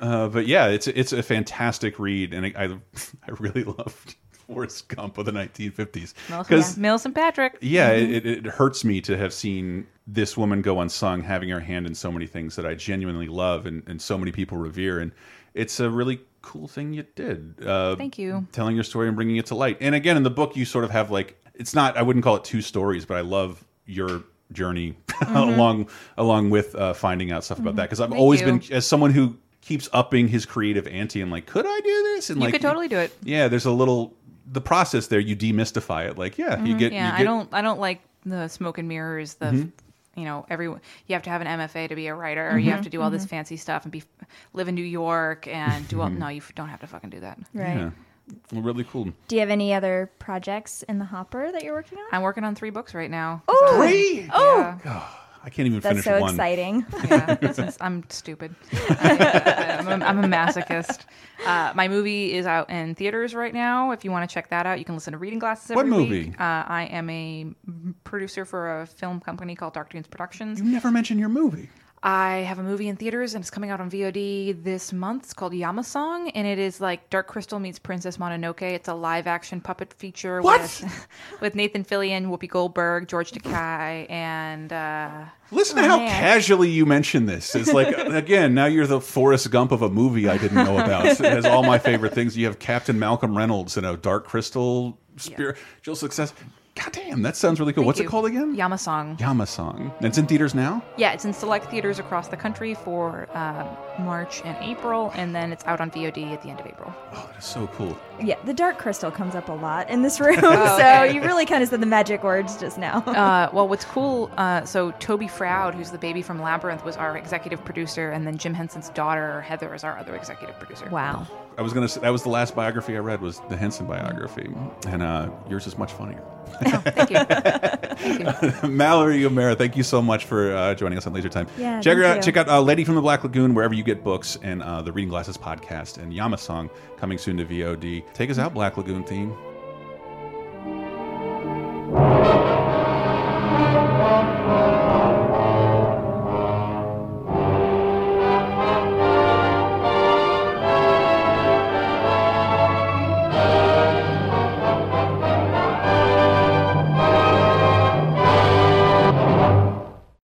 A: Uh, but yeah, it's it's a fantastic read, and I I, I really loved Forrest Gump of the 1950s
C: Mills, Milicent Patrick.
A: yeah, it, it hurts me to have seen this woman go unsung, having her hand in so many things that I genuinely love and, and so many people revere, and it's a really cool thing you did. Uh,
C: Thank you.
A: telling your story and bringing it to light. And again, in the book, you sort of have like it's not. I wouldn't call it two stories, but I love your journey along along with uh, finding out stuff about that because I've
C: Thank
A: always
C: you.
A: been as someone who keeps upping his creative ante and like, could I do this? And
C: You
A: like,
C: could totally do it.
A: Yeah, there's a little the process there. You demystify it. Like, yeah, you get.
C: Mm-hmm. Yeah,
A: you
C: I don't. I don't like the smoke and mirrors. The
A: Mm-hmm.
C: you know, everyone. You have to have an MFA to be a writer. Or you have to do all this fancy stuff and be live in New York and do all. No, you don't have to fucking do that.
B: Right.
A: Yeah, well, really cool.
B: Do you have any other projects in the hopper that you're working on?
C: I'm working on three books right now.
B: Oh,
A: Three.
B: oh,
C: Yeah.
A: I can't even
B: That's
A: finish
B: so
A: one.
B: exciting.
C: Yeah, it's just- I'm stupid. I'm, a, I'm a masochist. Uh, my movie is out in theaters right now. If you want to check that out, you can listen to Reading Glasses every
A: What
C: week.
A: movie?
C: Uh, I am a producer for a film company called Dark Dunes Productions.
A: You never mentioned your movie.
C: I have a movie in theaters and it's coming out on VOD this month. It's called Yamasong, and it is like Dark Crystal meets Princess Mononoke. It's a live action puppet feature
A: What?
C: with with Nathan Fillion, Whoopi Goldberg, George Takei, and uh,
A: Listen to
B: Oh,
A: how
B: man.
A: casually you mention this. It's like again, now you're the Forrest Gump of a movie I didn't know about. It has all my favorite things. You have Captain Malcolm Reynolds and a Dark Crystal spirit. Jill success. God damn, that sounds really cool.
C: Thank
A: What's
C: you.
A: it called again?
C: Yamasong.
A: Yama Song. And it's in theaters now.
C: Yeah, it's in select theaters across the country for um, March and April, and then it's out on VOD at the end of April.
A: Oh, that is so cool.
B: Yeah, the dark crystal comes up a lot in this room,
C: Oh,
B: so you really kind of said the magic words just now.
C: Uh, well, what's cool, uh, so Toby Froud, who's the baby from Labyrinth, was our executive producer, and then Jim Henson's daughter, Heather, is our other executive producer.
B: wow.
A: I was gonna. Say, that was the last biography I read was the Henson biography, and uh, yours is much funnier.
C: Oh, thank you. thank you.
A: Mallory O'Meara, thank you so much for uh, joining us on Laser Time.
B: Yeah,
A: check out. Check out uh, Lady from the Black Lagoon wherever you get books, and uh, the Reading Glasses podcast, and Yamasong coming soon to VOD. Take us out, Black Lagoon theme.